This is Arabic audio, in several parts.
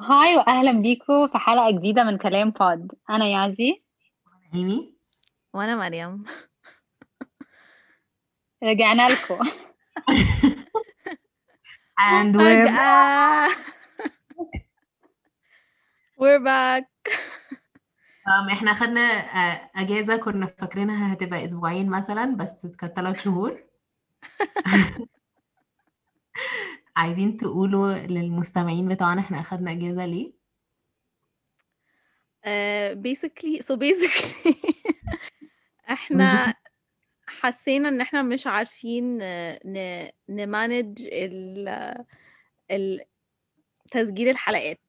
هاي واهلا بيكم في حلقة جديدة من كلام بود أنا يازي. ايمي وأنا مريم. رجعنا لكم and we're فجأة. we're back. Um, إحنا خدنا آه، أجازة. كنا فاكرينها هتبقى أسبوعين مثلا بس كانت ثلاث شهور. عايزين تقولوا للمستمعين بتوعنا إحنا أخدنا إجازة ليه؟ basically so basically إحنا حسينا إن إحنا مش عارفين ن نمانج ال تسجيل الحلقات.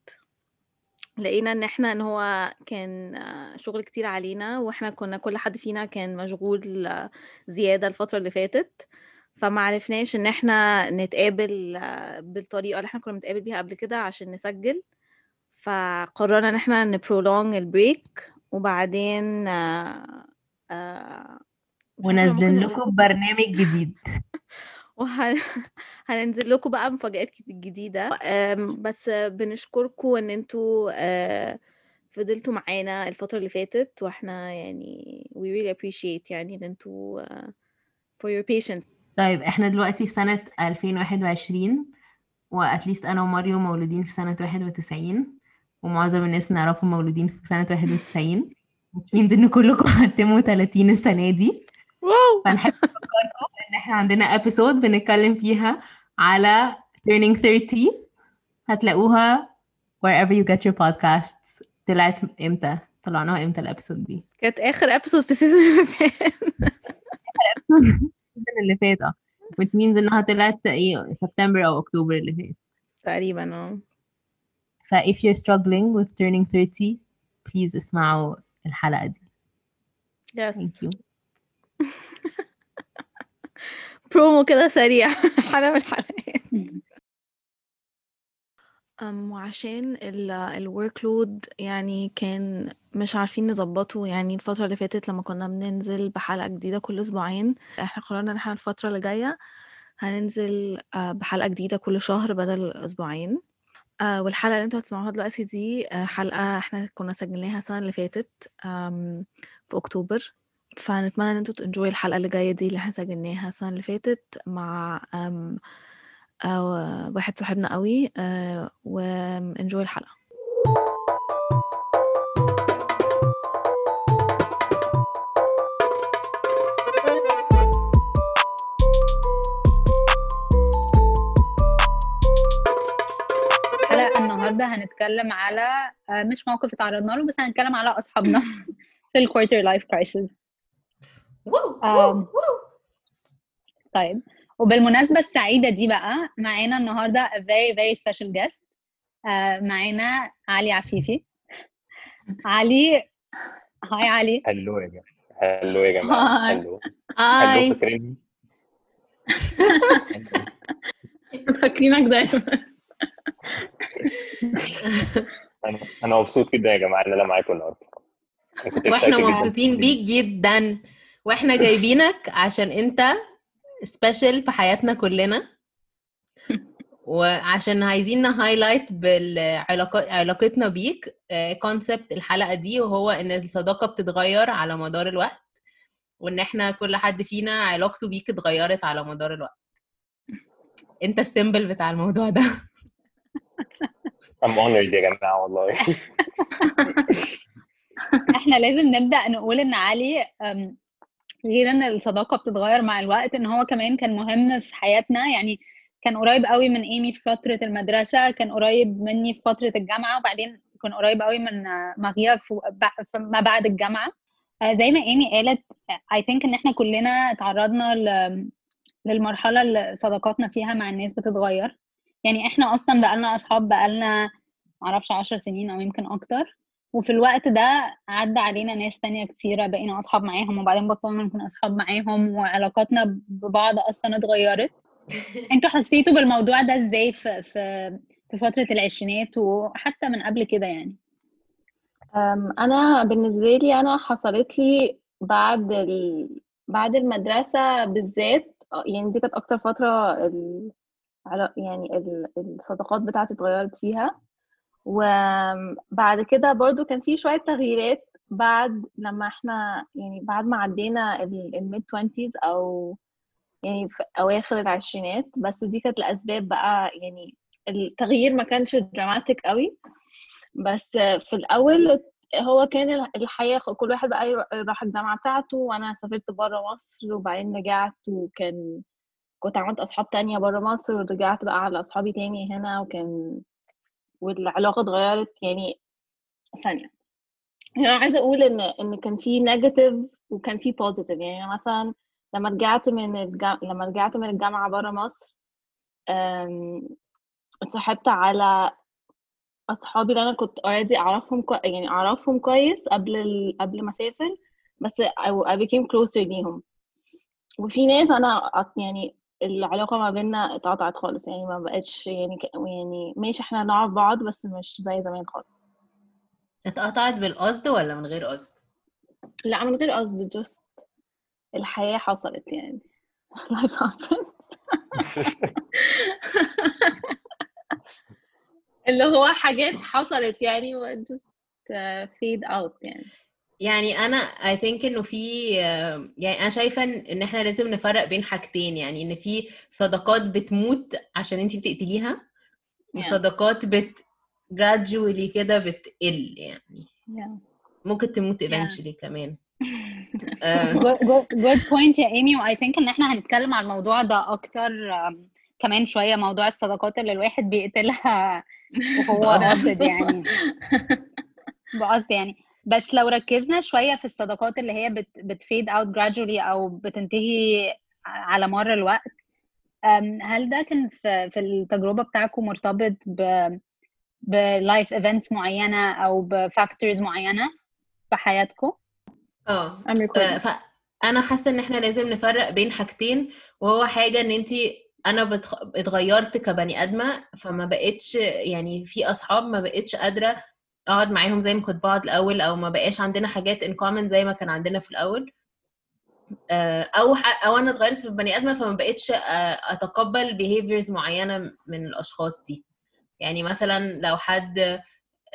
لقينا إن إحنا إن هو كان شغل كتير علينا وإحنا كنا كل حد فينا كان مشغول زيادة الفترة اللي فاتت. فما عرفناش إن إحنا نتقابل بالطريقة اللي إحنا كنا بنتقابل بيها قبل كده عشان نسجل. فقررنا إن إحنا نبرولونج البريك وبعدين آه، آه، ونازلين ممكن لكم برنامج جديد. وهننزل لكم بقى مفاجآت جديدة. بس بنشكركم إن إنتوا آه، فضلتوا معانا الفترة اللي فاتت وإحنا يعني we really appreciate يعني إن إنتوا for your patience. طيب إحنا دلوقتي في سنة 2021 و at least أنا وماريو مولودين في سنة 91 ومعظم الناس نعرفهم مولودين في سنة 91 which means إن كلكم هتتموا 30 السنة دي. واو! فنحب نفكركم إن إحنا عندنا episode بنتكلم فيها على turning 30 هتلاقوها wherever you get your podcasts. طلعت إمتى؟ طلعناها إمتى ال episode دي؟ كانت آخر episode في ال season اللي فات. ال episode اللي فات آه which means انها طلعت إيه سبتمبر أو اكتوبر اللي فات تقريبا آه ف if you're struggling with turning 30 please اسمعوا الحلقة دي yes thank you. promo كده سريع حلقة من الحلقات أم وعشان ال workload يعني كان مش عارفين نظبطه. يعني الفترة اللي فاتت لما كنا بننزل بحلقة جديدة كل أسبوعين إحنا قررنا إن إحنا الفترة اللي جاية هننزل آه، بحلقة جديدة كل شهر بدل أسبوعين. آه، والحلقة اللي أنتوا هتسمعوها دلوقتي دي آه، حلقة إحنا كنا سجلناها السنة اللي فاتت في أكتوبر. فنتمنى إن أنتوا تنجوي الحلقة اللي جاية دي اللي إحنا سجلناها السنة اللي فاتت مع آه، واحد صاحبنا قوي وانجوي الحلقة. حلقه النهارده هنتكلم على آه، مش موقف اتعرضنا له بس هنتكلم على أصحابنا في ال quarter life crisis طيب. وبالمناسبة السعيدة دي بقى معانا النهاردة a very very special guest آه، معانا علي عفيفي. علي hi علي. hello يا جماعة hello يا جماعة hi. hello. hello hi فاكريني؟ فاكرينك دايما. أنا أنا مبسوط جدا يا جماعة إن أنا معاكم النهارده. وإحنا. مبسوطين بيك جدا. وإحنا جايبينك عشان أنت special في حياتنا كلنا. وعشان عايزين ن highlight بالعلاقة علاقتنا بيك concept الحلقة دي وهو إن الصداقة بتتغير على مدار الوقت وإن إحنا كل حد فينا علاقته بيك اتغيرت على مدار الوقت. أنت السيمبل بتاع الموضوع ده. I'm honored يا جماعة والله. إحنا لازم نبدأ نقول إن علي غير إن الصداقة بتتغير مع الوقت إن هو كمان كان مهم في حياتنا. يعني كان قريب قوي من إيمي في فترة المدرسة كان قريب مني في فترة الجامعة وبعدين كان قريب قوي من مغيا ما بعد الجامعة. آه، زي ما إيمي قالت I think إن إحنا كلنا تعرضنا ل- للمرحلة اللي صداقاتنا فيها مع الناس بتتغير. يعني إحنا أصلا بقالنا أصحاب بقالنا معرفش عشر سنين أو يمكن أكتر. وفي الوقت ده عدى علينا ناس تانية كتيرة بقينا أصحاب معاهم وبعدين بطلنا نكون أصحاب معاهم وعلاقاتنا ببعض أصلا اتغيرت. أنتوا حسيتوا بالموضوع ده إزاي في في في فترة العشرينات وحتى من قبل كده يعني؟ أم، أنا بالنسبة لي أنا حصلت لي بعد ال... بعد المدرسة بالذات يعني دي كانت أكتر فترة ال... يعني ال... الصداقات بتاعتي اتغيرت فيها. وبعد كده برضو كان في شوية تغييرات بعد لما إحنا يعني بعد ما عدينا الميد 20s أو يعني في أواخر العشرينات بس دي كانت الأسباب بقى يعني التغيير ما كانش dramatic قوي. بس في الأول هو كان الحياة كل واحد بقى راح الجامعة بتاعته وأنا سافرت برا مصر وبعدين رجعت وكان كنت عملت أصحاب تانية برا مصر ورجعت بقى على أصحابي تاني هنا وكان والعلاقة اتغيرت يعني ثانية. يعني أنا عايزة أقول إن إن كان في negative وكان في positive يعني مثلا لما رجعت من الجامعة لما رجعت من الجامعة برا مصر اتصاحبت على أصحابي اللي أنا كنت already أعرفهم كو... يعني أعرفهم كويس قبل ال... قبل ما أسافر بس I, became closer ليهم. وفي ناس أنا يعني العلاقة ما بيننا اتقطعت خالص يعني ما بقتش يعني ك... يعني ماشي إحنا نعرف بعض بس مش زي زمان خالص. اتقطعت بالقصد ولا من غير قصد؟ لا من غير قصد just الحياة حصلت يعني. Life happened اللي هو حاجات حصلت يعني just fade out يعني. يعني أنا I think إنه في آه، يعني أنا شايفة إن إحنا لازم نفرق بين حاجتين يعني إن في صداقات بتموت عشان أنتي بتقتليها Yeah. وصداقات بت gradually كده بتقل يعني yeah. ممكن تموت Yeah. eventually كمان آه، good point يا ايمي و I think إن إحنا هنتكلم على الموضوع ده أكتر كمان شوية موضوع الصداقات اللي الواحد بيقتلها وهو. قاصد يعني بقصد يعني بس لو ركزنا شوية في الصداقات اللي هي بت بت fade out gradually أو بتنتهي على مر الوقت هل ده كان في في التجربة بتاعكم مرتبط ب ب life events معينة أو ب factors معينة في حياتكم؟ آه. آه، فأنا حاسة إن إحنا لازم نفرق بين حاجتين وهو حاجة إن انت أنا بتخ... اتغيرت كبني آدمة فما بقتش يعني في أصحاب ما بقتش قادرة اقعد معاهم زي ما كنت بقعد الأول أو ما بقاش عندنا حاجات in common زي ما كان عندنا في الأول. آه، أو. أو أنا اتغيرت في البني آدمة فما بقتش آه، أتقبل behaviors معينة من الأشخاص دي. يعني مثلا لو حد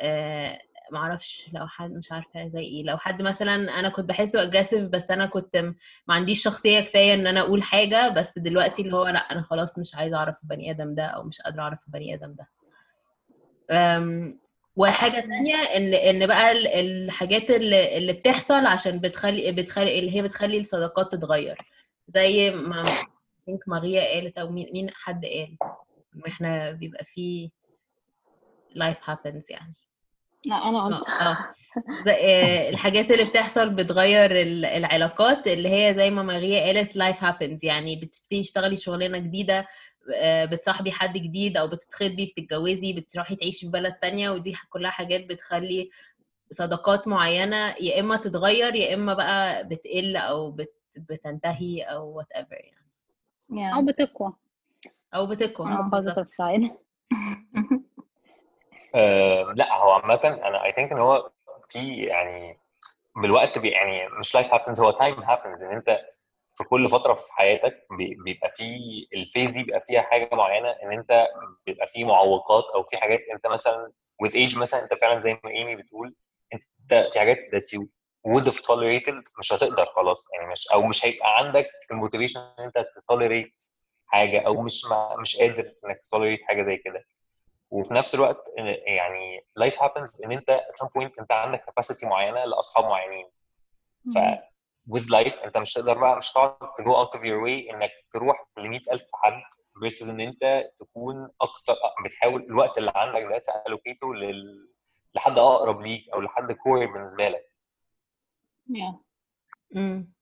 آه، معرفش لو حد مش عارفة زي إيه. لو حد مثلا أنا كنت بحسه اجريسيف بس أنا كنت ما عنديش شخصية كفاية إن أنا أقول حاجة بس دلوقتي اللي هو لأ أنا خلاص مش عايزة أعرف البني آدم ده أو مش قادرة أعرف البني آدم ده. وحاجة تانية إن إن بقى ال- الحاجات اللي, اللي بتحصل عشان بتخلي بتخلي اللي هي بتخلي الصداقات تتغير. زي ما think ماريا قالت أو مين حد قال إن إحنا بيبقى فيه life happens يعني. لا أنا قلت آه زي آه، الحاجات اللي بتحصل بتغير ال- العلاقات اللي هي زي ما ماريا قالت life happens يعني بتبتدي تشتغلي شغلانة جديدة آه، بتصاحبي حد جديد أو بتتخطبي بتتجوزي بتروحي تعيشي في بلد تانية ودي كلها حاجات بتخلي صداقات معينة يا إما تتغير يا إما بقى بتقل أو بت بتنتهي أو whatever يعني. أو yeah. بتقوى. أو بتقوى positive side. آه، لأ هو عامة أنا I think إن هو في يعني بالوقت بي يعني مش life happens هو time happens. إن أنت في كل فترة في حياتك بي- بيبقى في ال phase دي بيبقى فيها حاجة معينة إن أنت بيبقى في معوقات أو في حاجات أنت مثلا with age مثلا أنت فعلا زي ما إيمي بتقول أنت في حاجات that you would have tolerated مش هتقدر خلاص يعني مش أو مش هيبقى عندك الموتيفيشن إن أنت تتوليريت حاجة أو مش ما مش قادر إنك تتوليريت حاجة زي كده. وفي نفس الوقت يعني life happens إن أنت at some point أنت عندك capacity معينة لأصحاب معينين. ف with life. انت مش تقدر بقى مش هتقعد to go out of your way انك تروح ل 100000 حد versus إن انت تكون أكتر بتحاول الوقت اللي عندك ده تالوكيته لل... لحد أقرب ليك أو لحد كور بالنسبة لك. Yeah. مم.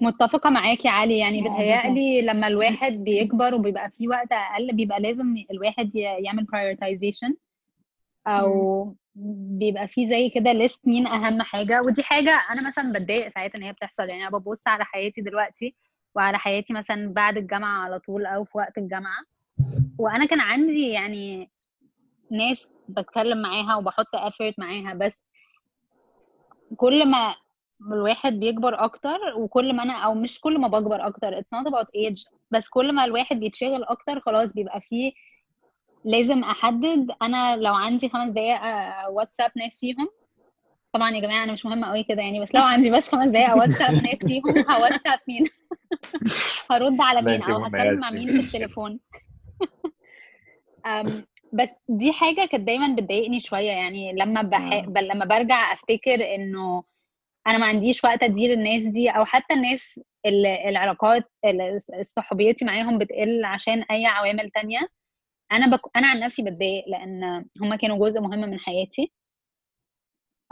متفقة معاكي يا علي. يعني Yeah, بتهيألي لما الواحد بيكبر وبيبقى فيه وقت أقل بيبقى لازم الواحد ي- يعمل prioritization أو بيبقى فيه زي كده ليست مين أهم حاجة ودي حاجة أنا مثلا بتضايق ساعات إن هي بتحصل. يعني أنا ببص على حياتي دلوقتي وعلى حياتي مثلا بعد الجامعة على طول أو في وقت الجامعة وأنا كان عندي يعني ناس بتكلم معاها وبحط effort معاها بس كل ما الواحد بيكبر أكتر وكل ما أنا أو مش كل ما بكبر أكتر it's not about age بس كل ما الواحد بيتشغل أكتر خلاص بيبقى فيه لازم أحدد. أنا لو عندي خمس دقايق آه، واتساب ناس فيهم. طبعا يا جماعة أنا مش مهمة قوي كده يعني بس لو عندي بس خمس دقايق واتساب ناس فيهم هواتساب مين؟ هرد على مين؟ أو هتكلم مع. مين في التليفون؟ بس دي حاجة كانت دايما بتضايقني شوية يعني لما بح... آه. لما برجع أفتكر إنه أنا ما عنديش وقت أدير الناس دي أو حتى الناس اللي العلاقات صحوبيتي معاهم بتقل عشان أي عوامل تانية. أنا بك... أنا عن نفسي بتضايق لأن هم كانوا جزء مهم من حياتي.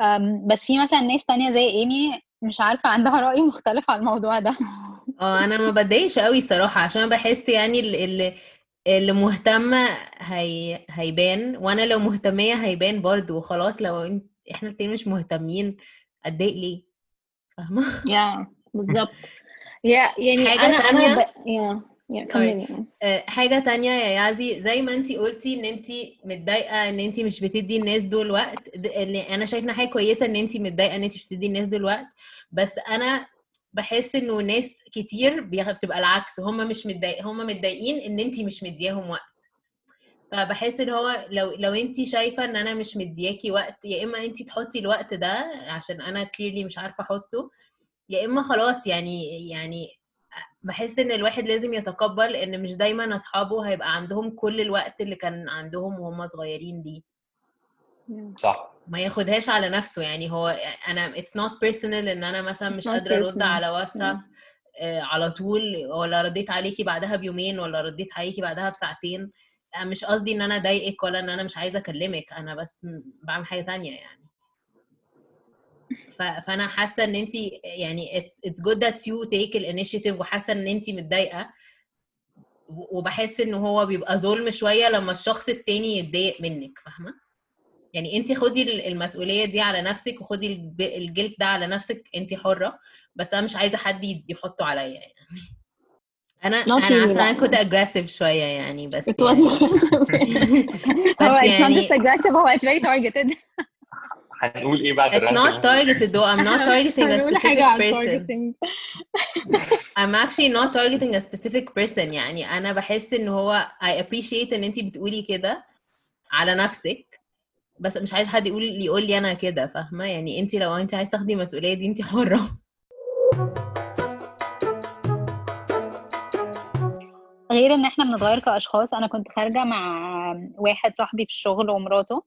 أم، بس في مثلا ناس تانية زي إيمي مش عارفة عندها رأي مختلف على الموضوع ده. آه أنا ما بتضايقش قوي الصراحة عشان بحس يعني اللي اللي, مهتمه هي هيبان وأنا لو مهتمية هيبان برضو وخلاص لو إحنا الاتنين مش مهتمين أتضايق ليه؟ فاهمة؟ يا بالظبط. يا يعني حاجة أنا تانية؟ أنا ب... يا كملي آه، حاجة تانية يا يازي زي ما انتي قلتي ان انتي متضايقة ان انتي مش بتدي الناس دول وقت. أنا شايفة إنها حاجة كويسة ان انتي متضايقة ان انتي مش بتدي الناس دول وقت. بس أنا بحس إنه ناس كتير بتبقى العكس. هم مش متضايق هم متضايقين ان انتي مش مدياهم وقت. فبحس ان هو لو لو انتي شايفة إن أنا مش مدياكي وقت يا إما انتي تحطي الوقت ده عشان أنا clearly مش عارفة أحطه يا إما خلاص يعني يعني بحس إن الواحد لازم يتقبل إن مش دايما أصحابه هيبقى عندهم كل الوقت اللي كان عندهم وهم صغيرين دي. صح. ما ياخدهاش على نفسه يعني هو أنا it's not personal إن أنا مثلا مش قادرة أرد. على واتساب آه، على طول ولا رديت عليكي بعدها بيومين ولا رديت عليكي بعدها بساعتين. آه، مش قصدي إن أنا أضايقك ولا إن أنا مش عايزة أكلمك أنا بس بعمل حاجة تانية يعني. فانا حاسه ان انت يعني it's it's good that you take الانيشيتيف وحاسه ان انت متضايقه. وبحس ان هو بيبقى ظلم شوية لما الشخص التاني يتضايق منك فاهمه؟ يعني انت خدي ال- المسؤوليه دي على نفسك وخدي الجلد ده على نفسك انت حره. بس أنا مش عايزه حد يحطه عليا يعني. أنا أنا عارفة. أنا كنت اجريسيف شوية يعني بس يعني. بس هو it's not يعني just aggressive هو it's very targeted. هنقول إيه بعد it's not انت- targeted though. I'm not targeting a specific person. I'm actually not targeting a specific person يعني. أنا بحس إن هو I appreciate إن أنتي بتقولي كده على نفسك. بس مش عايز حد يقول يقول لي أنا كده فاهمة؟ يعني أنتي لو أنتي عايز تاخدي المسؤولية دي أنتي حرة. غير إن إحنا بنتغير كأشخاص أنا كنت خارجة مع واحد صاحبي في الشغل ومراته.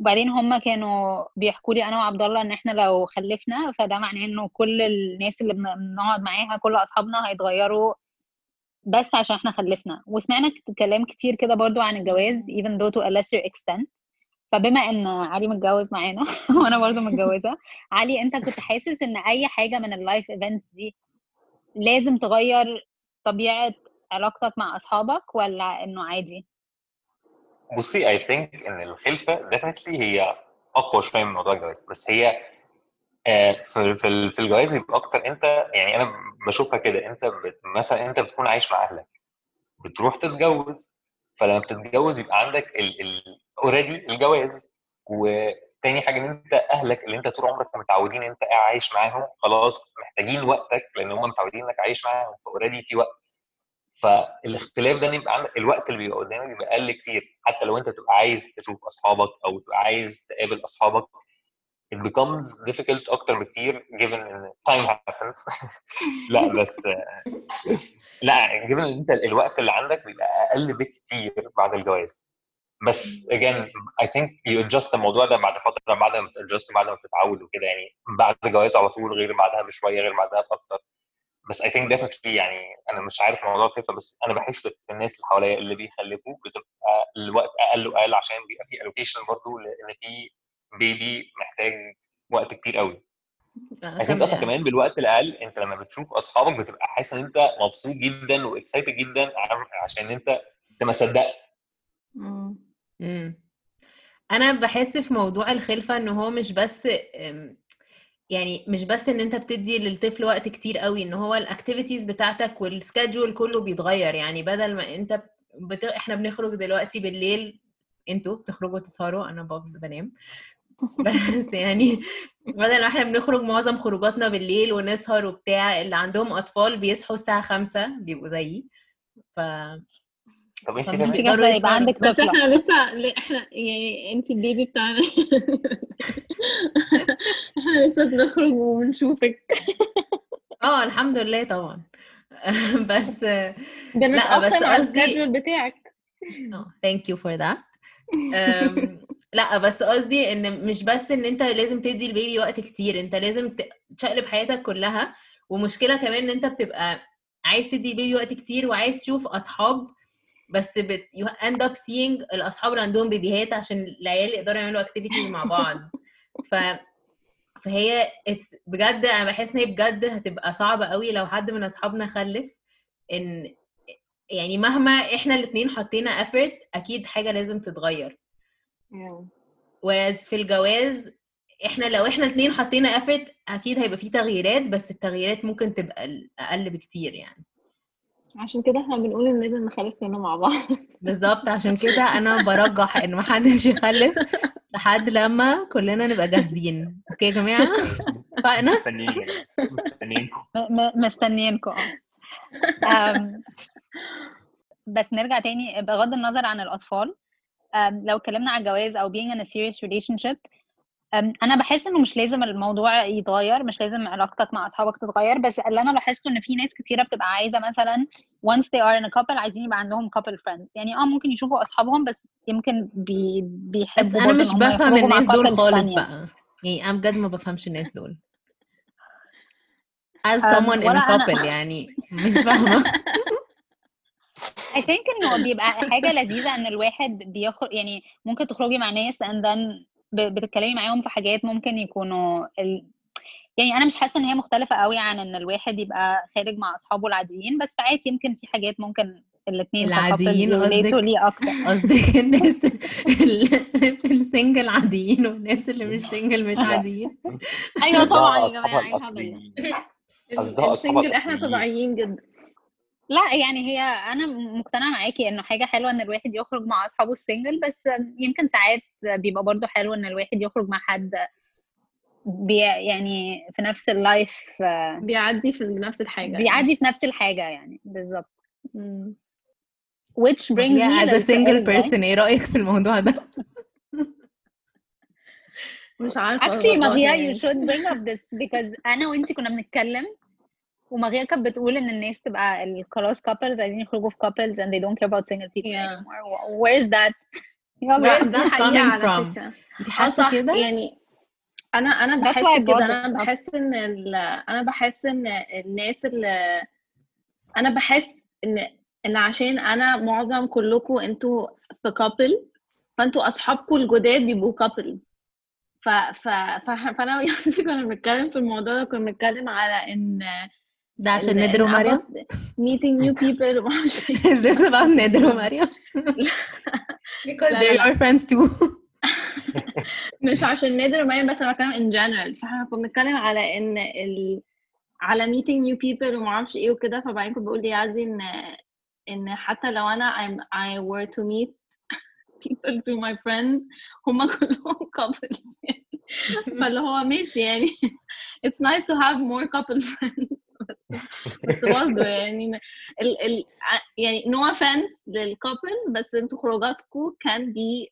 وبعدين هم كانوا بيحكوا لي أنا وعبد الله إن إحنا لو خلفنا فده معناه إنه كل الناس اللي بن- بنقعد معاها كل أصحابنا هيتغيروا بس عشان إحنا خلفنا. وسمعنا كلام كتير كده برضو عن الجواز even though to a lesser extent. فبما إن علي متجوز معانا وأنا برضو متجوزة علي أنت كنت حاسس إن أي حاجة من ال life events دي لازم تغير طبيعة علاقتك مع أصحابك ولا إنه عادي؟ بصي I think إن الخلفة definitely هي أقوى شوية من موضوع الجواز. بس هي آه، في في ال- في الجواز بيبقى أكتر أنت يعني أنا بشوفها كده أنت مثلا أنت بتكون عايش مع أهلك بتروح تتجوز فلما بتتجوز بيبقى عندك already الجواز وتاني حاجة إن أنت أهلك اللي أنت طول عمرك متعودين أنت عايش معاهم خلاص محتاجين وقتك لأن هم متعودين إنك عايش معاهم ف already في وقت. فالاختلاف ده ان يبقى عندك الوقت اللي بيبقى قدامك بيبقى أقل كتير. حتى لو أنت تبقى عايز تشوف أصحابك أو تبقى عايز تقابل أصحابك it becomes difficult أكتر بكتير given إن time happens. لا بس لا given إن أنت الوقت اللي عندك بيبقى أقل بكتير بعد الجواز. بس again I think you adjust الموضوع ده بعد فترة بعد ما تadjust بعد ما تتعود وكده يعني بعد الجواز على طول غير بعدها بشوية غير بعدها بأكتر. بس I think definitely يعني أنا مش عارف موضوع كيف بس أنا بحس في الناس اللي حواليا اللي بيخلفوا بتبقى الوقت أقل وأقل عشان بيبقى في allocation برضه لإن في baby محتاج وقت كتير قوي I think أصلا كمان بالوقت الأقل أنت لما بتشوف أصحابك بتبقى حاسس إن أنت مبسوط جدا و excited جدا عشان أنت أنت ما صدقت. أنا بحس في موضوع الخلفة إن هو مش بس يعني مش بس إن أنت بتدي للطفل وقت كتير قوي إن هو ال activities بتاعتك وال schedule كله بيتغير. يعني بدل ما أنت بت... إحنا بنخرج دلوقتي بالليل أنتوا بتخرجوا تسهروا أنا بنام. بس يعني بدل ما إحنا بنخرج معظم خروجاتنا بالليل ونسهر وبتاع اللي عندهم أطفال بيصحوا الساعة خمسة بيبقوا زيي. ف طب انت كمان انت يبقى عندك. بس طفلة. إحنا لسه ل- إحنا يعني انت البيبي بتاعنا إحنا لسه بنخرج وبنشوفك. آه الحمد لله طبعا. بس بنتأقلم بس قصدي- بتاعك. thank you for that لا بس قصدي إن مش بس إن أنت لازم تدي ال baby وقت كتير أنت لازم تشقلب حياتك كلها ومشكلة كمان إن أنت بتبقى عايز تدي ال baby وقت كتير وعايز تشوف أصحاب بس بت... you end up seeing الأصحاب اللي عندهم بيبيهات عشان العيال يقدروا يعملوا activities مع بعض. ف فهي. بجد أنا بحس إن هي بجد هتبقى صعبة قوي لو حد من أصحابنا خلف ان يعني مهما إحنا الاتنين حطينا effort أكيد حاجة لازم تتغير. Whereas في الجواز إحنا لو إحنا الاتنين حطينا effort أكيد هيبقى فيه تغييرات بس التغييرات ممكن تبقى أقل بكتير يعني. عشان كده إحنا بنقول إن لازم نخلف كلنا مع بعض. بالظبط عشان كده أنا برجح إن محدش يخلف لحد لما كلنا نبقى جاهزين. أوكي يا جماعة؟ اتفقنا؟ مستنيينكم مستنيينكم. آه بس نرجع تاني بغض النظر عن الأطفال أم، لو اتكلمنا على الجواز أو being in a serious relationship أنا بحس إنه مش لازم الموضوع يتغير مش لازم علاقتك مع أصحابك تتغير بس اللي أنا لاحظته إن في ناس كتيرة بتبقى عايزة مثلا once they are in a couple عايزين يبقى عندهم couple friends. يعني آه ممكن يشوفوا أصحابهم بس يمكن بي بس بيحبوا أنا برضه مش بفهم الناس دول خالص. بقى. يعني أنا بجد ما بفهمش الناس دول. As someone in a couple يعني مش فاهمة. I think إنه بيبقى حاجة لذيذة إن الواحد بيخرج يعني ممكن تخرجي مع ناس and then بتتكلمي معاهم في حاجات ممكن يكونوا ال... يعني أنا مش حاسة إن هي مختلفة قوي عن إن الواحد يبقى خارج مع أصحابه العاديين بس ساعات يمكن في حاجات ممكن الاتنين العاديين قصدك؟ ليه أكتر. قصدك الناس ال- ال single عاديين والناس اللي مش single مش عاديين؟ أيوه طبعا يا جماعة ال single إحنا. طبيعيين جدا. لا يعني هي أنا مقتنعة معاكي إنه حاجة حلوة إن الواحد يخرج مع أصحابه ال single بس يمكن ساعات بيبقى برضو حلو إن الواحد يخرج مع حد بي يعني في نفس ال life بيعدي في نفس الحاجة بيعدي في نفس الحاجة يعني بالظبط which brings هي me as a single person إيه رأيك في الموضوع ده؟ مش عارفة actually مغيا يعني. you should bring up this because أنا وأنتي كنا بنتكلم ومغيا كانت بتقول إن الناس تبقى خلاص couples عايزين يخرجوا في couples and they don't care about single people Yeah. anymore Wh- where's that Where يلا is ده that حقيقة coming from؟ حاسة صح كده؟ يعني أنا أنا بحس كده أنا. بحس إن ال... أنا بحس إن الناس اللي أنا بحس إن إن عشان أنا معظم كلكم أنتوا في كابل فأنتوا أصحابكم الجداد بيبقوا كابلز ف... ف... فأنا وياسي كنا بنتكلم في الموضوع ده كنا بنتكلم على إن ده عشان إن ومريم؟ meeting new people ومعرفش Is this about ندر ومريم؟ Because لا. your friends too. مش عشان نادر ومريم بس أنا بتكلم in general فاحنا كنا بنتكلم على إن ال... على meeting new people وما أعرفش إيه وكده فبعدين كنت بقول ليازي ان إن حتى لو أنا I'm, I were to meet people through my friends هما كلهم couples فاللي هو ماشي يعني it's nice to have more couple friends بس برضه يعني ال ال يعني no offense للcouples بس أنتوا خروجاتكم be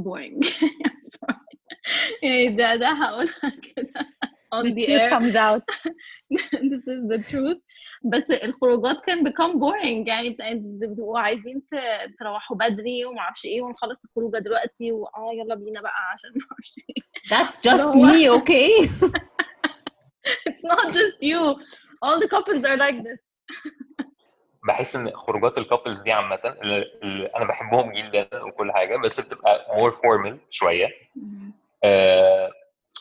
boring. Sorry. يعني ده ده هقولها كده on the the truth air. comes out. This is the truth. بس الخروجات كان become boring. يعني بت- بتبقوا عايزين تروحوا بدري وما أعرفش إيه ونخلص الخروجة دلوقتي واه يلا بينا بقى عشان ما أعرفش إيه. That's just me, okay? it's not just you. All the couples are like this. بحس إن خروجات ال couples دي عامة اللي أنا بحبهم جدا وكل حاجة بس بتبقى more formal شوية. آه،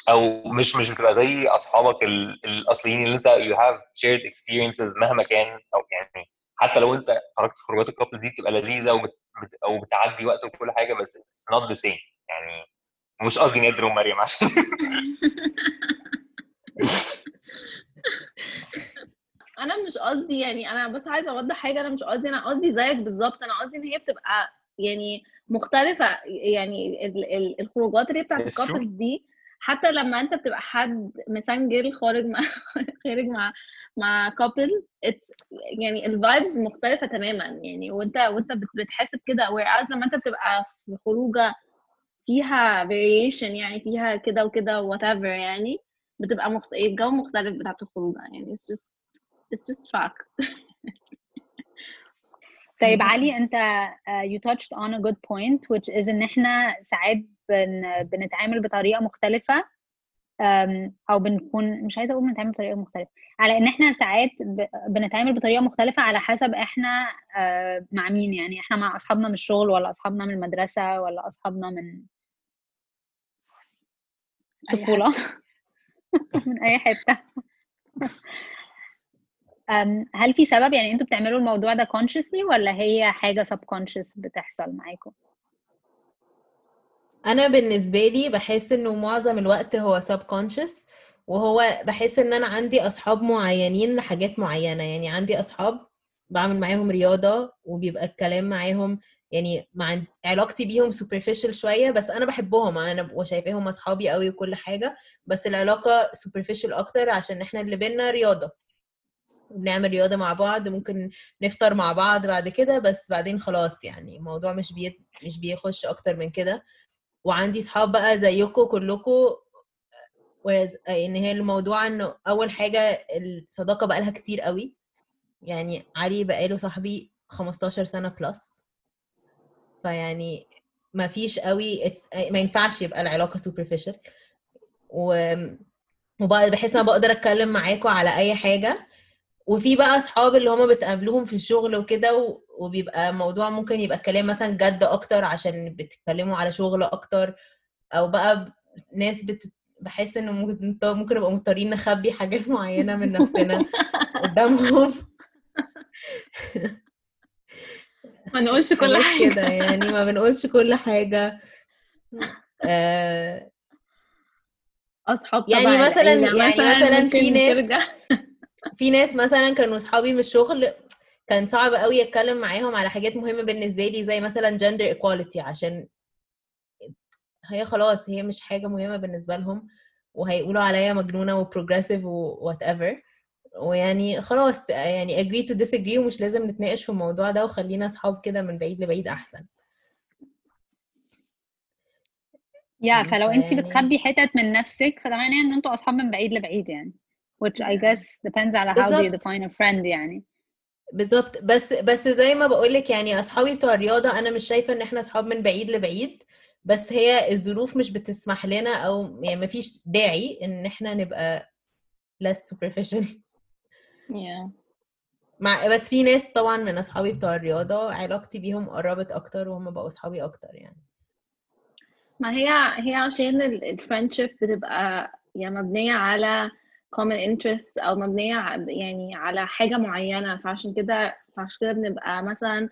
أو مش مش بتبقى زي أصحابك ال- الأصليين اللي أنت you have shared experiences مهما كان أو يعني حتى لو أنت خرجت خروجات ال couples دي بتبقى لذيذة وبت بت- أو بتعدي وقت وكل حاجة بس it's not the same. يعني مش قصدي نادر ومريم عشان أنا مش قصدي يعني أنا بس عايزة أوضح حاجة أنا مش قصدي أنا قصدي زيك بالظبط أنا قصدي إن هي بتبقى يعني مختلفة يعني ال ال الخروجات اللي هي بتاعت. ال couples دي حتى لما أنت بتبقى حد single خارج مع خارج مع مع couple يعني ال vibes مختلفة تماما يعني وأنت وأنت بت- بتحس بكده whereas لما أنت بتبقى في خروجة فيها variation يعني فيها كده وكده whatever يعني بتبقى مخت... الجو مختلف بتاعت الخروجة يعني it's just it's just fact. طيب علي انت uh, you touched on a good point which is ان إحنا ساعات بن, بنتعامل بطريقة مختلفة um, أو بنكون مش عايزة أقول بنتعامل بطريقة مختلفة على إن إحنا ساعات ب, بنتعامل بطريقة مختلفة على حسب إحنا uh, مع مين يعني إحنا مع أصحابنا من الشغل ولا أصحابنا من المدرسة ولا أصحابنا من أي الطفوله من أي حتة. هل في سبب؟ يعني أنتوا بتعملوا الموضوع ده consciously ولا هي حاجة subconscious بتحصل معاكم؟ أنا بالنسبة لي بحس إنه معظم الوقت هو subconscious وهو بحس إن أنا عندي أصحاب معينين لحاجات معينة. يعني عندي أصحاب بعمل معاهم رياضة وبيبقى الكلام معاهم يعني مع علاقتي بيهم superficial شوية بس أنا بحبهم. أنا وشايفاهم أصحابي قوي وكل حاجة بس العلاقة superficial أكتر عشان إحنا اللي بينا رياضة. بنعمل رياضة مع بعض ممكن نفطر مع بعض بعد كده بس بعدين خلاص يعني الموضوع مش بي... مش بيخش أكتر من كده. وعندي صحاب بقى زيكم كلكم whereas إن هي الموضوع إنه أول حاجة الصداقة بقى لها كتير قوي. يعني علي بقاله صاحبي 15 سنة بلس فيعني ما فيش قوي ما ينفعش يبقى العلاقة superficial. و وبقى بحس إن أنا بقدر أتكلم معاكم على أي حاجة. وفي بقى أصحاب اللي هما بتقابلوهم في الشغل وكده وبيبقى موضوع ممكن يبقى الكلام مثلا جد أكتر عشان بتتكلموا على شغل أكتر أو بقى ناس بت... بحس إنه ممكن ممكن نبقى مضطرين نخبي حاجات معينة من نفسنا قدامهم. ما نقولش كل حاجة كده يعني ما بنقولش كل حاجة. آه. أصحاب يعني مثلا يعني مثلا في ناس في ناس مثلا كانوا أصحابي من الشغل كان صعب قوي أتكلم معاهم على حاجات مهمة بالنسبة لي زي مثلا gender equality عشان هي خلاص هي مش حاجة مهمة بالنسبة لهم وهيقولوا عليا مجنونة و progressive و whatever ويعني خلاص يعني agree to disagree ومش لازم نتناقش في الموضوع ده وخلينا أصحاب كده من بعيد لبعيد أحسن. يا فلو انت يعني- بتخبي حتت من نفسك فده معناه إن أنتوا أصحاب من بعيد لبعيد يعني. Which I guess depends على how do you define a friend يعني. بالظبط. بس بس زي ما بقولك يعني أصحابي بتوع الرياضة أنا مش شايفة إن إحنا أصحاب من بعيد لبعيد بس هي الظروف مش بتسمح لنا أو يعني مفيش داعي إن إحنا نبقى less superficial. Yeah. مع بس في ناس طبعا من أصحابي بتوع الرياضة علاقتي بيهم قربت أكتر وهم بقوا أصحابي أكتر يعني. ما هي هي عشان الفريندشيب بتبقى يعني مبنية على common interest أو مبنية ع- يعني على حاجة معينة فعشان كده فعشان كده بنبقى مثلا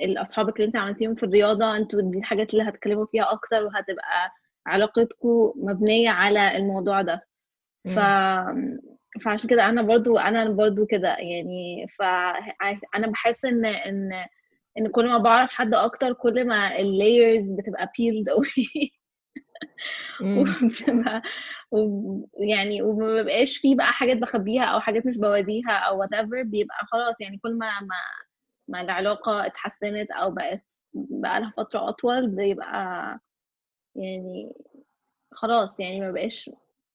الأصحابك اللي أنت عملتيهم في الرياضة أنتوا دي الحاجات اللي هتتكلموا فيها أكتر وهتبقى علاقتكم مبنية على الموضوع ده ف. فعشان كده أنا برضو أنا برضو كده يعني فانا بحس إن إن إن كل ما بعرف حد أكتر كل ما ال layers بتبقى build قوي. وبتبقى و- يعني وما بيبقاش فيه بقى حاجات بخبيها أو حاجات مش بوريها أو whatever بيبقى خلاص يعني كل ما ما ما العلاقة اتحسنت أو بقت بقى لها فترة أطول بيبقى يعني خلاص يعني ما بقاش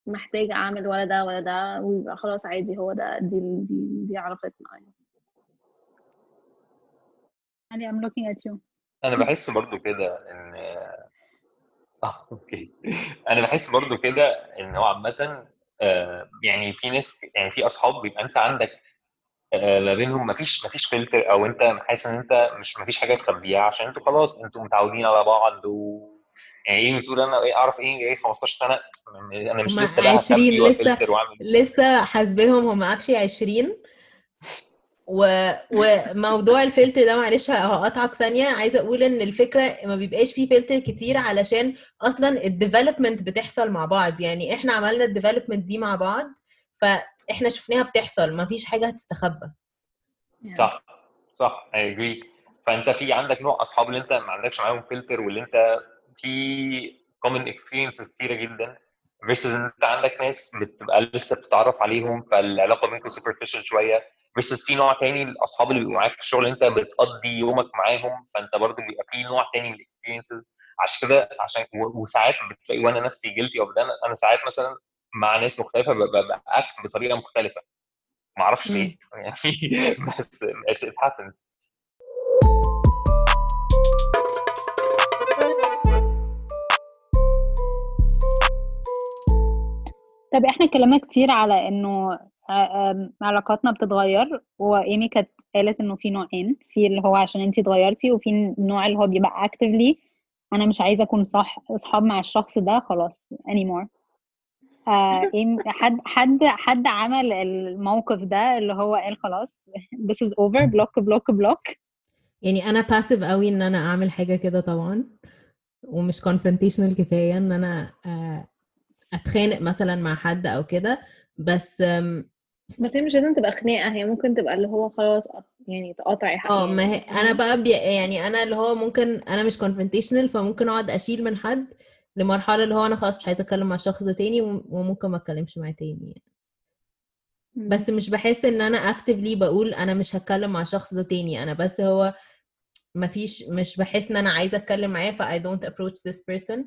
محتاجة أعمل ولا ده ولا ده ويبقى خلاص عادي هو ده دي دي دي علاقتنا. يعني I'm looking at you. أنا بحس برضو كده إن آه أوكي. أنا بحس برضو كده إن هو عامه آه، يعني في ناس يعني في أصحاب بيبقى أنت عندك آه، ما بينهم ما فيش ما فيش فلتر أو أنت حاسس إن أنت مش ما فيش حاجة تخبيها عشان أنتوا خلاص أنتوا متعودين على بعض و يعني إيه بتقول أنا إيه أعرف إيه إيه 15 سنة؟ أنا مش لسه بقى 20 هخبي لسه لسه حاسباهم هم actually 20 و... وموضوع الفلتر ده معلش هقطعك ثانية. عايزة أقول إن الفكرة ما بيبقاش فيه فلتر كتير علشان أصلا ال development بتحصل مع بعض. يعني إحنا عملنا ال development دي مع بعض فإحنا شفناها بتحصل ما فيش حاجة هتستخبى. صح صح I agree فأنت في عندك نوع أصحاب اللي أنت ما عندكش معاهم فلتر واللي أنت في common experiences كتيرة جدا versus إن أنت عندك ناس بتبقى لسه بتتعرف عليهم فالعلاقة بينكم superficial شوية. Versus في نوع تاني الاصحاب اللي بيبقوا معاك في الشغل أنت بتقضي يومك معاهم فأنت برضو بيبقى في نوع تاني من ال experiences عشان كده عشان وساعات بتلاقي وأنا نفسي guilty of ده أنا ساعات مثلا مع ناس مختلفة ببقى اكت بطريقة مختلفة. ما أعرفش ليه. يعني بس بس it happens. طب إحنا اتكلمنا كتير على إنه علاقاتنا بتتغير وإيمي كانت قالت إنه في نوعين في اللي هو عشان أنتي اتغيرتي وفي النوع اللي هو بيبقى actively أنا مش عايزة أكون صح أصحاب مع الشخص ده خلاص anymore. آه حد حد حد عمل الموقف ده اللي هو قال خلاص this is over block block block يعني أنا باسيف قوي إن أنا أعمل حاجة كده طبعا ومش confrontational كفاية إن أنا آه، أتخانق مثلا مع حد أو كده بس بس هي مش لازم تبقى خناقة هي ممكن تبقى اللي هو خلاص يعني تقاطعي حق آه ما هي أنا بقى بي يعني أنا اللي هو ممكن أنا مش confrontational فممكن أقعد أشيل من حد لمرحلة اللي هو أنا خلاص مش عايزة اتكلم مع الشخص ده تاني وم- وممكن ما أتكلمش معاه تاني يعني. بس مش بحس إن أنا actively بقول أنا مش هتكلم مع الشخص ده تاني أنا بس هو مفيش مش بحس إن أنا عايزة أتكلم معاه ف I don't approach this person.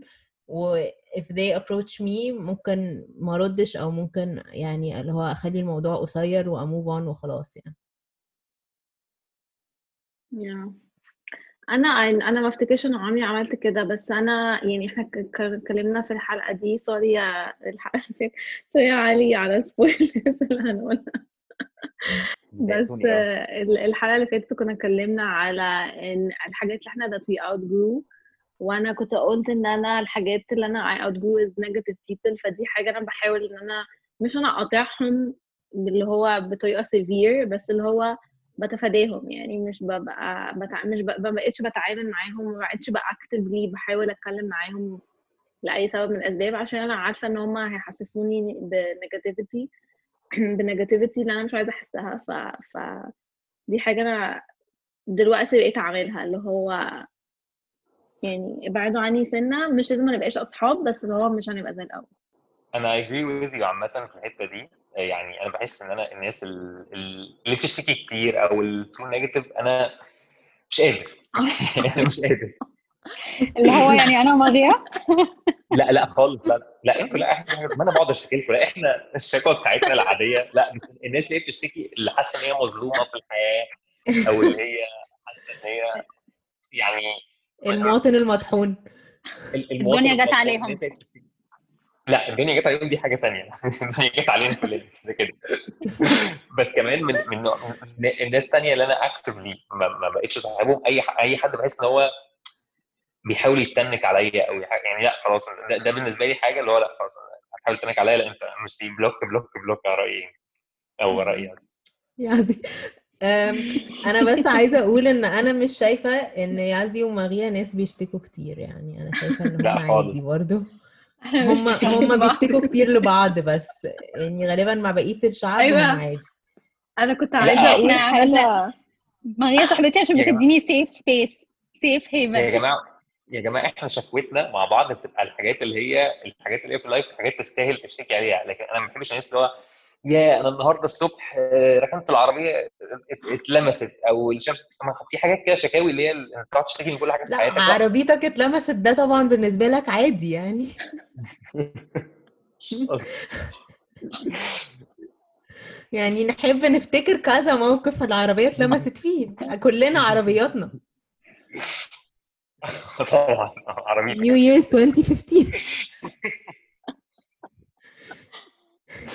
و if they approach me ممكن ما ردش أو ممكن يعني اللي هو أخلي الموضوع قصير و move on وخلاص يعني Yeah. أنا أنا ما أفتكرش ان عمري عملت كده بس أنا يعني إحنا اتكلمنا في الحلقة دي sorry يا الحلقة دي sorry يا علي على spoilers اللي هنقولها بس. آه، ال- الحلقة اللي فاتت كنا اتكلمنا على إن الحاجات اللي إحنا that we outgrew وأنا كنت قلت إن أنا الحاجات اللي أنا I outgrew is negative people فدي حاجة أنا بحاول إن أنا مش أنا أقاطعهم اللي هو بطريقة severe بس اللي هو بتفاداهم يعني مش ببقى بتع... مش ب... ما بقتش بتعامل معاهم ما بقتش actively بحاول أتكلم معاهم لأي سبب من الأسباب عشان أنا عارفة إن هم هيحسسوني ب negativity ب negativity اللي أنا مش عايزة أحسها ف... ف دي حاجة أنا دلوقتي بقيت اعملها اللي هو يعني ابعدوا عني سنة مش لازم ما نبقاش أصحاب بس اللي هو مش هنبقى زي الأول. أنا agree with you عامة في الحتة دي. يعني أنا بحس إن أنا الناس ال- ال- اللي بتشتكي كتير أو ال too negative أنا مش قادر. أنا مش قادر. اللي هو يعني أنا وماريا لا لا خالص لا لا أنتوا لا إحنا ما أنا بقعد أشتكي لكم لا إحنا الشكوى بتاعتنا العادية. لا بس الناس اللي هي بتشتكي اللي حاسة إن هي مظلومة في الحياة أو اللي هي حاسة إن هي يعني المواطن المطحون. الدنيا جت عليهم. لا الدنيا جت عليهم دي حاجة تانية. الدنيا جت علينا كلنا كده كده. بس كمان من من الناس تانية اللي أنا actively ما, ما بقتش صاحبهم أي أي حد بحس إن هو بيحاول يتنك عليا أو يعني لا خلاص ده, ده بالنسبة لي حاجة اللي هو لا خلاص هتحاول تتنك عليا لا أنت مش block block block على رأيي. أو رأيي. نيازي أم، أنا بس عايزة أقول إن أنا مش شايفة إن نيازي وماريا ناس بيشتكوا كتير يعني. أنا شايفة إن هم عادي. برضو. هم هم بيشتكوا كتير لبعض بس. يعني غالبا مع بقية الشعب أيوة. هم عادي. أنا كنت عايزة أقول حاجة. ماريا صاحبتي عشان يا جماعة. بتديني safe space safe يا haven جماعة يا جماعة إحنا شكوتنا مع بعض بتبقى الحاجات اللي هي الحاجات اللي هي في ال life حاجات تستاهل تشتكي عليها. لكن أنا ما بحبش الناس اللي هو يا أنا النهارده الصبح آه، ركنت العربية ات- اتلمست أو الشمس في حاجات كده شكاوي اللي هي انت تقعد تشتكي من كل حاجة في لا حياتك. لا. عربيتك اتلمست ده طبعا بالنسبة لك عادي يعني. يعني نحب نفتكر كذا موقف العربية اتلمست فيه. كلنا عربياتنا. طبعا عربيتك. نيو ييرز 2015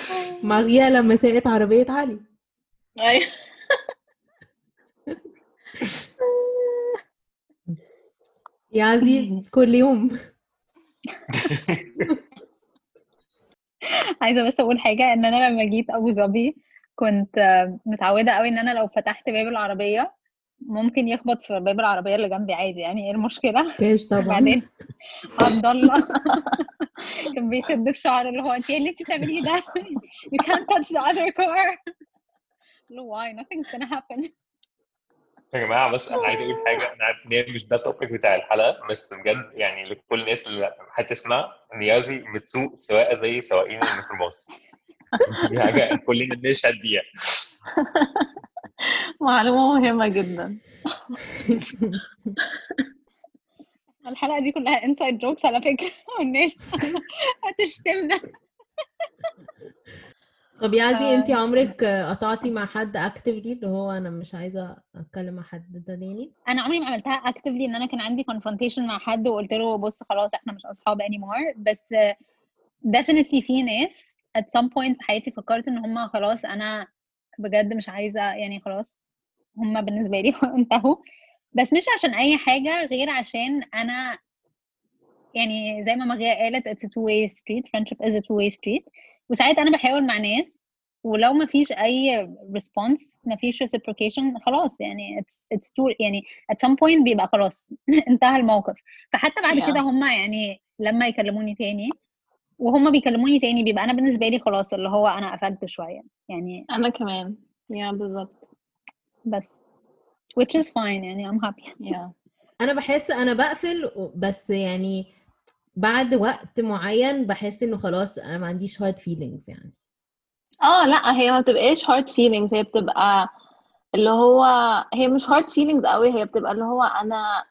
ماريا لما ساقت عربية علي. أيوه. يعزي كل يوم. عايزة بس أقول حاجة إن أنا لما جيت أبو ظبي كنت متعودة قوي إن أنا لو فتحت باب العربية ممكن يخبط في باب العربية اللي جنبي عادي يعني إيه المشكلة؟ كاش طبعا؟ بعدين عبد الله كان بيشد في شعره اللي هو انت إيه اللي انت بتعمليه ده؟ You can't touch the other car. له why? Nothing's gonna happen. يا جماعة بس أنا عايز أقول حاجة. أنا عارف إن هي مش ده ال topic بتاع الحلقة بس بجد يعني لكل الناس اللي هتسمع نيازي بتسوق سواقة زي سواقين الميكروباص. دي حاجة كلنا بنشهد بيها معلومة مهمة جدا. الحلقة دي كلها inside jokes على فكرة. والناس هتشتمنا. طب يازي آه. انت عمرك قطعتي مع حد اكتفلي اللي هو أنا مش عايزة أتكلم مع حد ده تاني؟ أنا عمري ما عملتها اكتفلي إن أنا كان عندي confrontation مع حد وقلت له بص خلاص إحنا مش أصحاب anymore. بس آه، definitely في ناس at some point في حياتي فكرت إن هم خلاص أنا بجد مش عايزة يعني خلاص هم بالنسبة لي انتهوا. بس مش عشان أي حاجة غير عشان أنا يعني زي ما مغيا قالت it's a two way street friendship is a two way street. وساعات أنا بحاول مع ناس ولو ما فيش أي response ما فيش reciprocation خلاص يعني it's it's too يعني at some point بيبقى خلاص انتهى الموقف. فحتى بعد Yeah. كده هم يعني لما يكلموني تاني وهم بيكلموني تاني بيبقى أنا بالنسبة لي خلاص اللي هو أنا قفلت شوية. يعني أنا كمان. يا بالظبط. بس. Which is fine يعني I'm happy. يا أنا بحس أنا بقفل بس يعني بعد وقت معين بحس إنه خلاص أنا ما عنديش hard feelings يعني. آه لأ هي ما بتبقاش hard feelings هي بتبقى اللي هو هي مش hard feelings قوي هي بتبقى اللي هو أنا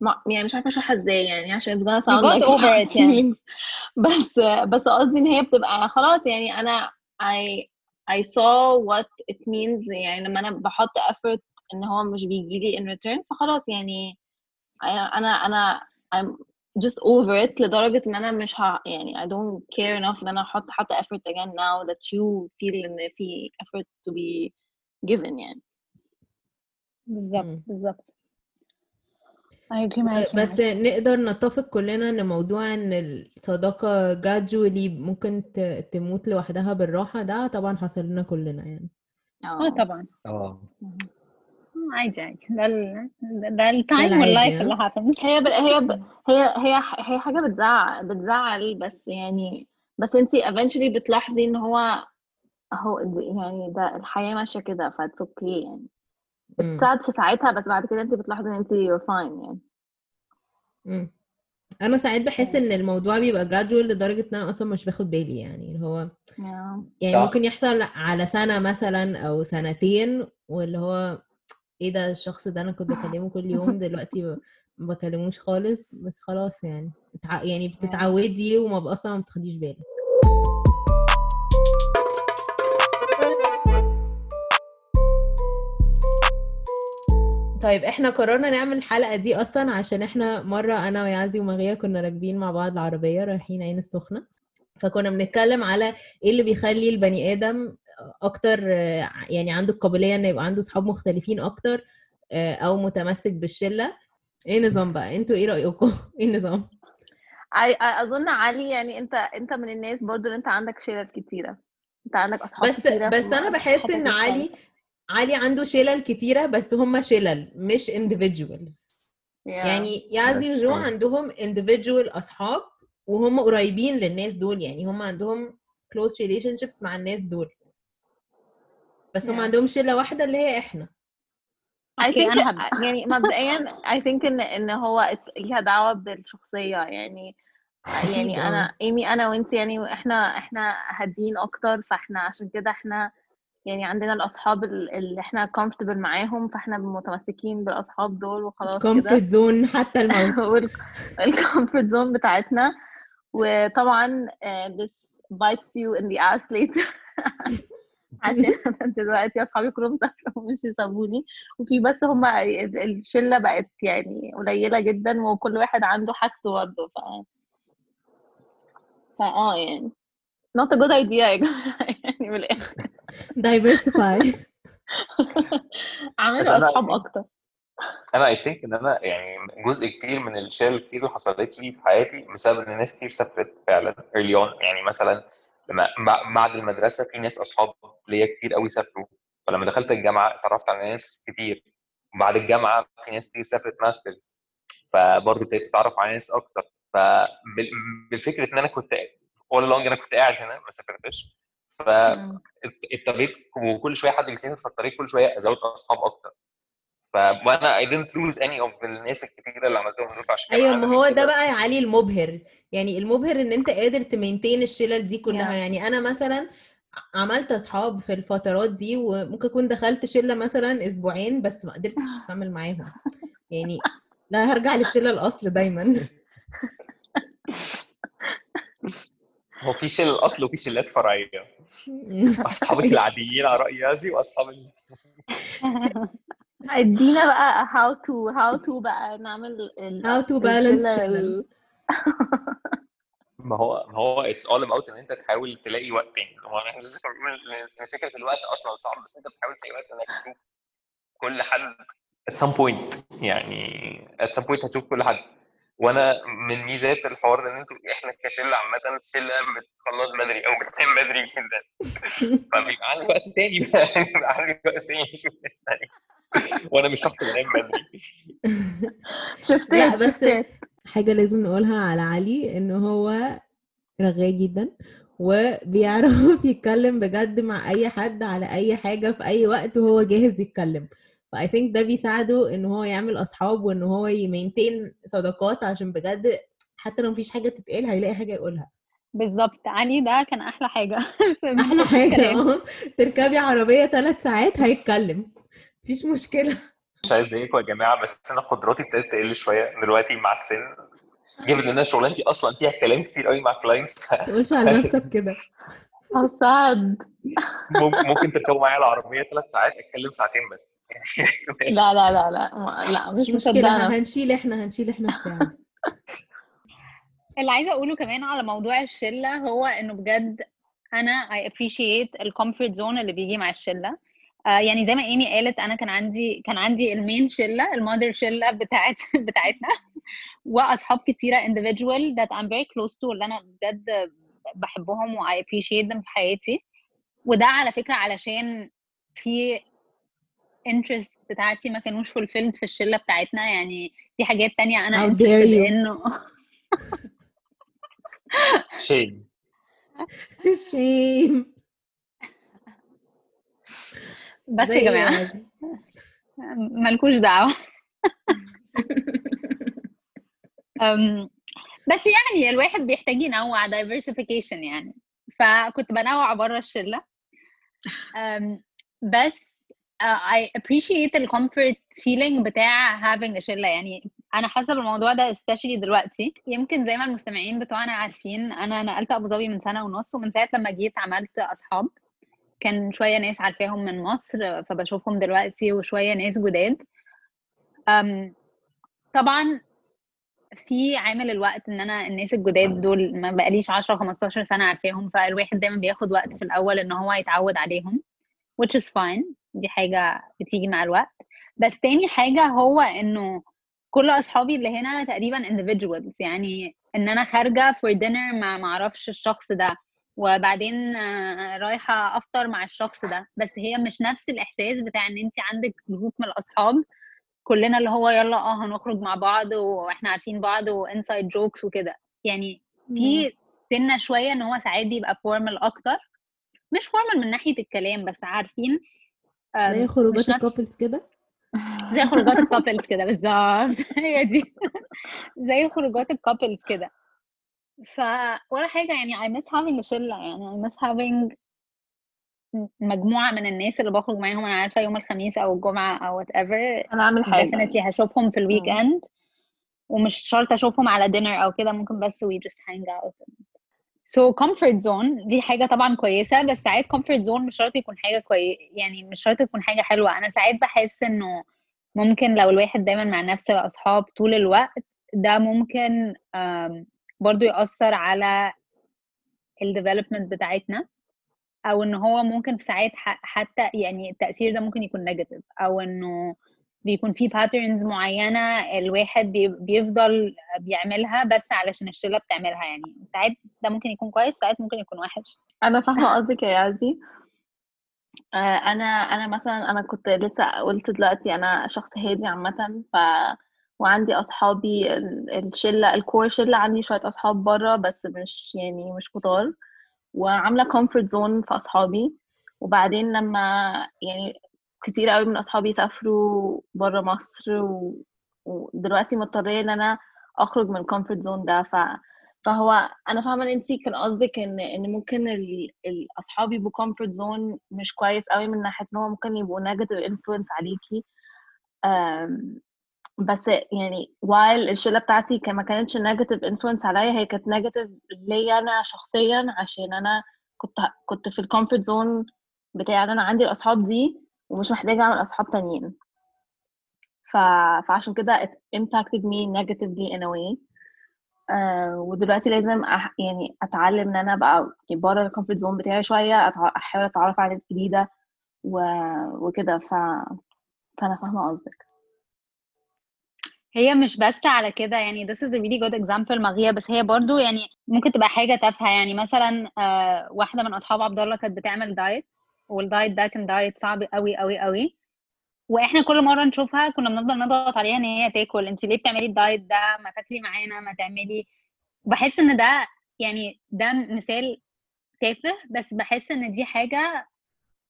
ما يعني مش عارفة أشرحها إزاي يعني عشان it's gonna sound got like over hard it يعني. بس بس قصدي إن هي بتبقى خلاص يعني أنا I I saw what it means يعني لما أنا بحط effort إن هو مش بيجي لي in return فخلاص يعني أنا أنا I'm just over it لدرجة إن أنا مش ه يعني I don't care enough إن أنا أحط حتى effort again now that you feel إن في effort to be given يعني بالظبط. بالظبط بس معلش. نقدر نتفق كلنا إن موضوع إن الصداقة gradually ممكن تموت لوحدها بالراحة ده طبعا حصل لنا كلنا يعني. آه طبعا. آه. آه، عادي عادي. ده ال ده ال time وال life؟ اللي happens. هي ب... هي ب... هي هي هي حاجة بتزعل بتزعل بس يعني بس انتي eventually بتلاحظي إن هو أهو يعني ده الحياة ماشية كده that's okay يعني. بتساعد في ساعتها بس بعد كده انتي بتلاحظي ان انتي you're fine يعني مم. أنا ساعات بحس إن الموضوع بيبقى gradual لدرجة إن أنا أصلا مش باخد بالي يعني اللي هو yeah. يعني صح. ممكن يحصل على سنة مثلا أو سنتين واللي هو إيه ده الشخص ده أنا كنت بكلمه كل يوم دلوقتي ب- ما بكلموش خالص بس خلاص يعني. يعني بتتعودي وما أصلا ما بتاخديش بالك طيب إحنا قررنا نعمل الحلقة دي أصلا عشان إحنا مرة أنا ويعزي ومغيا كنا راكبين مع بعض العربية رايحين عين السخنة. فكنا بنتكلم على إيه اللي بيخلي البني آدم أكتر يعني عنده القابلية ان يبقى عنده صحاب مختلفين أكتر آه، أو متمسك بالشلة. إيه نظام بقى؟ أنتوا إيه رأيكم؟ إيه النظام؟ أظن علي يعني أنت أنت من الناس برضو اللي أنت عندك شلل كتيرة. أنت عندك أصحاب بس كتيرة بس أنا بحس إن علي. علي عنده شلل كتيرة بس هم شلل مش individuals Yeah. يعني That's وجو. عندهم individual أصحاب وهم قريبين للناس دول يعني هم عندهم close relationships مع الناس دول بس هم Yeah. عندهم شلة واحدة اللي هي إحنا I أوكي think هبدا يعني مبدئيا I think ان إن هو ليها دعوة بالشخصية يعني يعني آه. أنا ايمي أنا وانت يعني إحنا إحنا هادين أكتر فإحنا عشان كده إحنا يعني عندنا الأصحاب ال- اللي إحنا comfortable معاهم فإحنا متمسكين بالأصحاب دول وخلاص كده. Comfort zone حتى الموت وال comfort zone بتاعتنا. وطبعا آه، this bites you in the ass later. عشان دلوقتي أصحابي كلهم سافروا ومشيوا سابوني وفي بس ال- الشلة بقت يعني قليلة جدا وكل واحد عنده حاجته برضه ف فا آه يعني. Not a good idea يعني من الآخر. اعملوا أنا أصحاب أكتر. أنا I think إن أنا يعني جزء كتير من الشلل كتير اللي حصلت لي في حياتي بسبب إن ناس كتير سافرت فعلا early on. يعني مثلا لما بع- بعد المدرسة في ناس أصحاب ليا كتير قوي سافروا. فلما دخلت الجامعة اتعرفت على ناس كتير. بعد الجامعة في ناس كتير سافرت masters فبرضه ابتديت أتعرف على ناس أكتر. فبالفكره إن أنا كنت all along أنا كنت قاعد هنا ما سافرتش. فاضطريت وكل شوية حد بيسافر في الطريق كل شوية أزود أصحاب أكتر. ف وأنا I didn't lose any of الناس الكتيرة اللي عملتهم دول عشان كده أيوه ما هو ده بقى يا علي المبهر. يعني المبهر إن أنت قادر تمينتين الشلل دي كلها. Yeah. يعني أنا مثلا عملت أصحاب في الفترات دي وممكن أكون دخلت شلة مثلا أسبوعين بس ما قدرتش أكمل معاهم. يعني لا هرجع للشلة الأصل دايما. هو في شلة الأصل وفي شلات فرعية أصحابك العاديين على رأي يازي وأصحاب. ادينا بقى how to how to بقى نعمل ال How to balance الشلة شلل. ال- ما هو ما هو it's all about إن أنت تحاول تلاقي وقت يعني هو إحنا لسه فكرة الوقت أصلا صعب بس أنت بتحاول تلاقي وقت إنك تشوف كل حد at some point يعني at some point هتشوف كل حد وأنا من ميزات الحوار ان أنتوا إحنا كشلة عامة الشلة بتخلص بدري أو بتنام بدري جدا. فبيبقى عندي وقت تاني بقى. بيبقى عندي وقت تاني. وأنا مش شخص بنام بدري. شفتات بس- شفتات. حاجة لازم نقولها على علي إن هو رغاي جدا وبيعرف يتكلم بجد مع أي حد على أي حاجة في أي وقت وهو جاهز يتكلم. ف I think ده بيساعده إن هو يعمل أصحاب وإن هو ي maintain صداقات عشان بجد حتى لو مفيش حاجة تتقال هيلاقي حاجة يقولها. بالظبط. علي ده كان أحلى حاجة حاجة الكلام. آه. تركبي عربية ثلاث ساعات هيتكلم. مفيش مشكلة. مش عايز اضايقكم يا جماعة بس أنا قدراتي ابتدت تقل شوية دلوقتي مع السن. given ان أنا شغلانتي أصلا فيها كلام كتير قوي مع clients متقولش على نفسك كده. أسعد ممكن تركبوا معايا العربية ثلاث ساعات أتكلم ساعتين بس. لا لا لا لا لا مش مش مشكلة هنشيل إحنا هنشيل إحنا الساعة. اللي عايزة أقوله كمان على موضوع الشلة هو إنه بجد أنا I appreciate ال comfort zone اللي بيجي مع الشلة. آه يعني زي ما ايمي قالت أنا كان عندي كان عندي ال main شلة ال mother شلة بتاعت بتاعتنا. وأصحاب كتيرة individual that I'm very close to اللي أنا بجد بحبهم و I appreciate them في حياتي. وده على فكرة علشان في interest بتاعتي ما كانوش fulfilled في الشلة بتاعتنا. يعني في حاجات تانية أنا How dare interested you. إنه. شيء شيم بس يا جماعة؟ مالكوش دعوة. أم، بس يعني الواحد بيحتاج ينوع diversification يعني. فكنت بنوع بره الشلة. أم، بس uh, I appreciate ال comfort feeling بتاع having a شلة. يعني أنا حاسة بالموضوع ده especially دلوقتي. يمكن زي ما المستمعين بتوعنا عارفين أنا نقلت أبو ظبي من سنة ونص ومن ساعة لما جيت عملت أصحاب. كان شوية ناس عارفاهم من مصر فبشوفهم دلوقتي وشوية ناس جداد. طبعا في عامل الوقت إن أنا الناس الجداد دول ما بقاليش 10 15 سنة عارفاهم فالواحد دايما بياخد وقت في الأول إن هو يتعود عليهم which is fine. دي حاجة بتيجي مع الوقت. بس تاني حاجة هو إنه كل أصحابي اللي هنا تقريبا individuals يعني إن أنا خارجة for dinner مع معرفش الشخص ده وبعدين آه، رايحة أفطر مع الشخص ده. بس هي مش نفس الإحساس بتاع إن انت عندك جروب من الأصحاب كلنا اللي هو يلا آه هنخرج مع بعض وإحنا عارفين بعض و inside jokes وكده. يعني في سننا شوية ان هو ساعات بيبقى formal أكتر. مش formal من ناحية الكلام بس عارفين زي خروجات ال couples كده؟ زي خروجات ال couples كده بالظبط. هي دي. زي خروجات ال couples كده. ف ولا حاجة يعني I miss having a شلة يعني I miss having مجموعة من الناس اللي بخرج معاهم أنا عارفة يوم الخميس أو الجمعة أو whatever أنا أعمل حاجة. definitely هشوفهم في ال weekend ومش شرط أشوفهم على dinner أو كده ممكن بس we just hang out. So comfort zone دي حاجة طبعا كويسة بس ساعات comfort zone مش شرط يكون حاجة كويس يعني مش شرط تكون حاجة حلوة. أنا ساعات بحس إنه ممكن لو الواحد دايما مع نفس الأصحاب طول الوقت ده ممكن برضو يأثر على ال development بتاعتنا. أو إن هو ممكن في ساعات حتى يعني التأثير ده ممكن يكون negative أو إنه بيكون في patterns معينة الواحد بي- بيفضل بيعملها بس علشان الشلة بتعملها يعني ساعات ده ممكن يكون كويس ساعات ممكن يكون وحش. أنا فاهمة قصدك يا يازي آه، أنا أنا مثلا أنا كنت لسه قلت دلوقتي أنا شخص هادي عامه ف وعندي أصحابي ال- الشلة الكور شلة عندي شوية أصحاب بره بس مش يعني مش كتار. وعاملة comfort zone في أصحابي وبعدين لما يعني كتير قوي من أصحابي سافروا بره مصر و... ودلوقتي مضطرة إن أنا أخرج من ال comfort zone ده ف... فهو أنا فاهمة إن انت كان قصدك إن إن ممكن. الاصحاب يبقوا comfort zone مش كويس قوي من ناحية إن هو ممكن يبقوا negative influence عليكي. بس يعني while الشلة بتاعتي كان ما كانتش negative influence عليا هي كانت negative ليا أنا شخصيا عشان أنا كنت كنت في ال comfort zone بتاعي أنا عندي الأصحاب دي ومش محتاجة أعمل أصحاب تانيين. ف... فعشان كده it impacted me negatively in a way. uh, ودلوقتي لازم أح... يعني أتعلم إن أنا ابقى بره ال comfort zone بتاعي شوية أتع... أحاول أتعرف على ناس جديدة و... وكده. ف... فأنا فاهمة قصدك. هي مش بس على كده يعني this is a really good example مغية بس هي برضو يعني ممكن تبقى حاجة تافهة. يعني مثلا آه واحدة من أصحاب عبد الله كانت بتعمل دايت والدايت ده كان دايت صعب قوي قوي قوي وإحنا كل مرة نشوفها كنا بنفضل نضغط عليها إن هي تاكل. انت ليه بتعملي الدايت ده؟ ما تاكلي معانا ما تعملي. بحس إن ده يعني ده مثال تافه بس بحس إن دي حاجة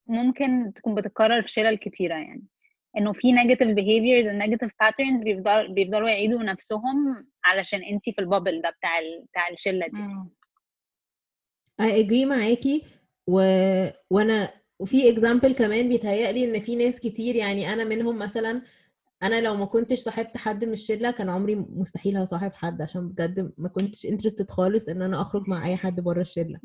ممكن تكون بتتكرر في شلل كتيرة يعني. إنه في negative behaviors and negative patterns بيفضل بيفضلوا يعيدوا نفسهم علشان انت في ال bubble ده بتاع ال... بتاع الشلة دي. I agree معاكي. و... وأنا وفي example كمان بيتهيألي إن في ناس كتير يعني أنا منهم مثلا أنا لو ما كنتش صاحبت حد من الشلة كان عمري مستحيل هصاحب حد عشان بجد ما كنتش interested خالص إن أنا أخرج مع أي حد بره الشلة.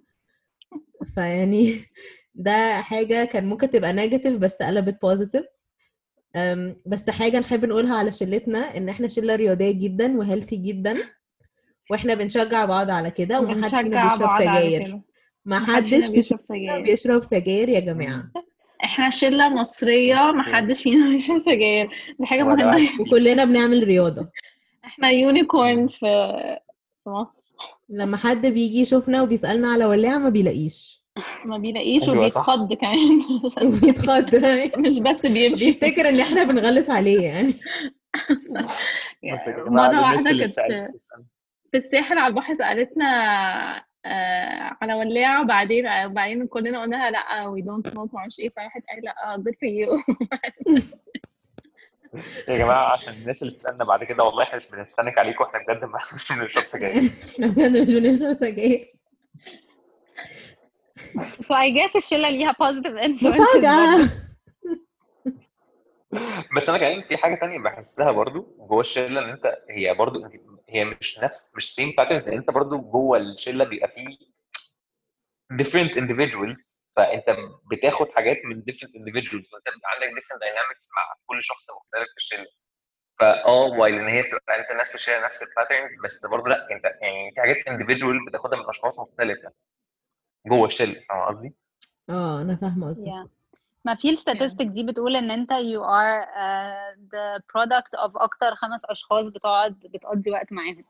فيعني ده حاجة كان ممكن تبقى negative بس قلبت positive بس حاجة نحب نقولها على شلتنا إن إحنا شلة رياضية جدا و healthy جدا وإحنا بنشجع بعض على كده ومحدش فينا بيشرب سجاير. ما حدش بيشرب سجاير. بيشرب سجاير يا جماعة. إحنا شلة مصرية ما حدش فينا بيشرب سجاير. دي حاجة مهمة. وكلنا بنعمل رياضة. إحنا unicorn في في مصر. لما حد بيجي يشوفنا وبيسألنا على ولاعة ما بيلاقيش. ما بيلاقيش أيوة. وبيتخض كمان. بيتخض مش بس بيمشي. بيفتكر إن إحنا بنغلس عليه يعني. الناس واحدة اللي كانت. في الساحل على البحر سألتنا آه على ولاعة وبعدين وبعدين كلنا قلنا لها لأ we don't smoke معرفش إيه. فراحت قايلة لأ good for you. يا جماعة عشان الناس اللي بتسألنا بعد كده والله إحنا مش بنتنك عليكم إحنا بجد مش بنشرب سجاير. إحنا بجد مش بنشرب سجاير. So I guess الشلة ليها positive برضه. بس أنا كمان في حاجة تانية بحسها برضو جوه الشلة إن أنت هي برضو أنت هي مش نفس مش same pattern أنت برضو جوه الشلة بيبقى فيه different individuals. فأنت بتاخد حاجات من different individuals. فأنت بيبقى عندك different dynamics مع كل شخص مختلف في الشلة. فآه while إن هي بتبقى أنت نفس الشلة نفس ال pattern بس برضو لأ أنت يعني في حاجات individual بتاخدها من أشخاص مختلفة. جوه الشلة فاهم قصدي؟ آه أنا فاهمة قصدك Yeah. ما في ال statistic دي بتقول إن أنت you are uh, the product of أكتر خمس أشخاص بتقعد بتقضي وقت معاهم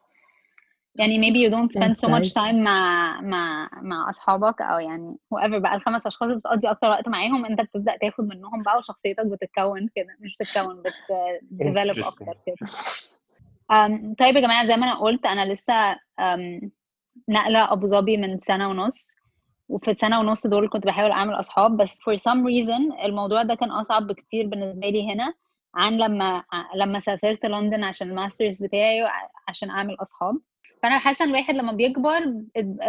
يعني maybe you don't spend so much time مع مع مع أصحابك أو يعني whoever بقى الخمس أشخاص اللي بتقضي أكتر وقت معاهم أنت بتبدأ تاخد منهم بقى وشخصيتك بتتكون كده مش بتتكون بت develop Interesting. أكتر كده um, طيب يا جماعة زي ما أنا قلت أنا لسه um, نقله أبو ظبي من سنة ونص وفي السنة ونص دول كنت بحاول أعمل أصحاب بس for some reason الموضوع ده كان أصعب بكتير بالنسبة لي هنا عن لما لما سافرت لندن عشان الماسترز بتاعي عشان أعمل أصحاب فأنا حاسة إن الواحد لما بيكبر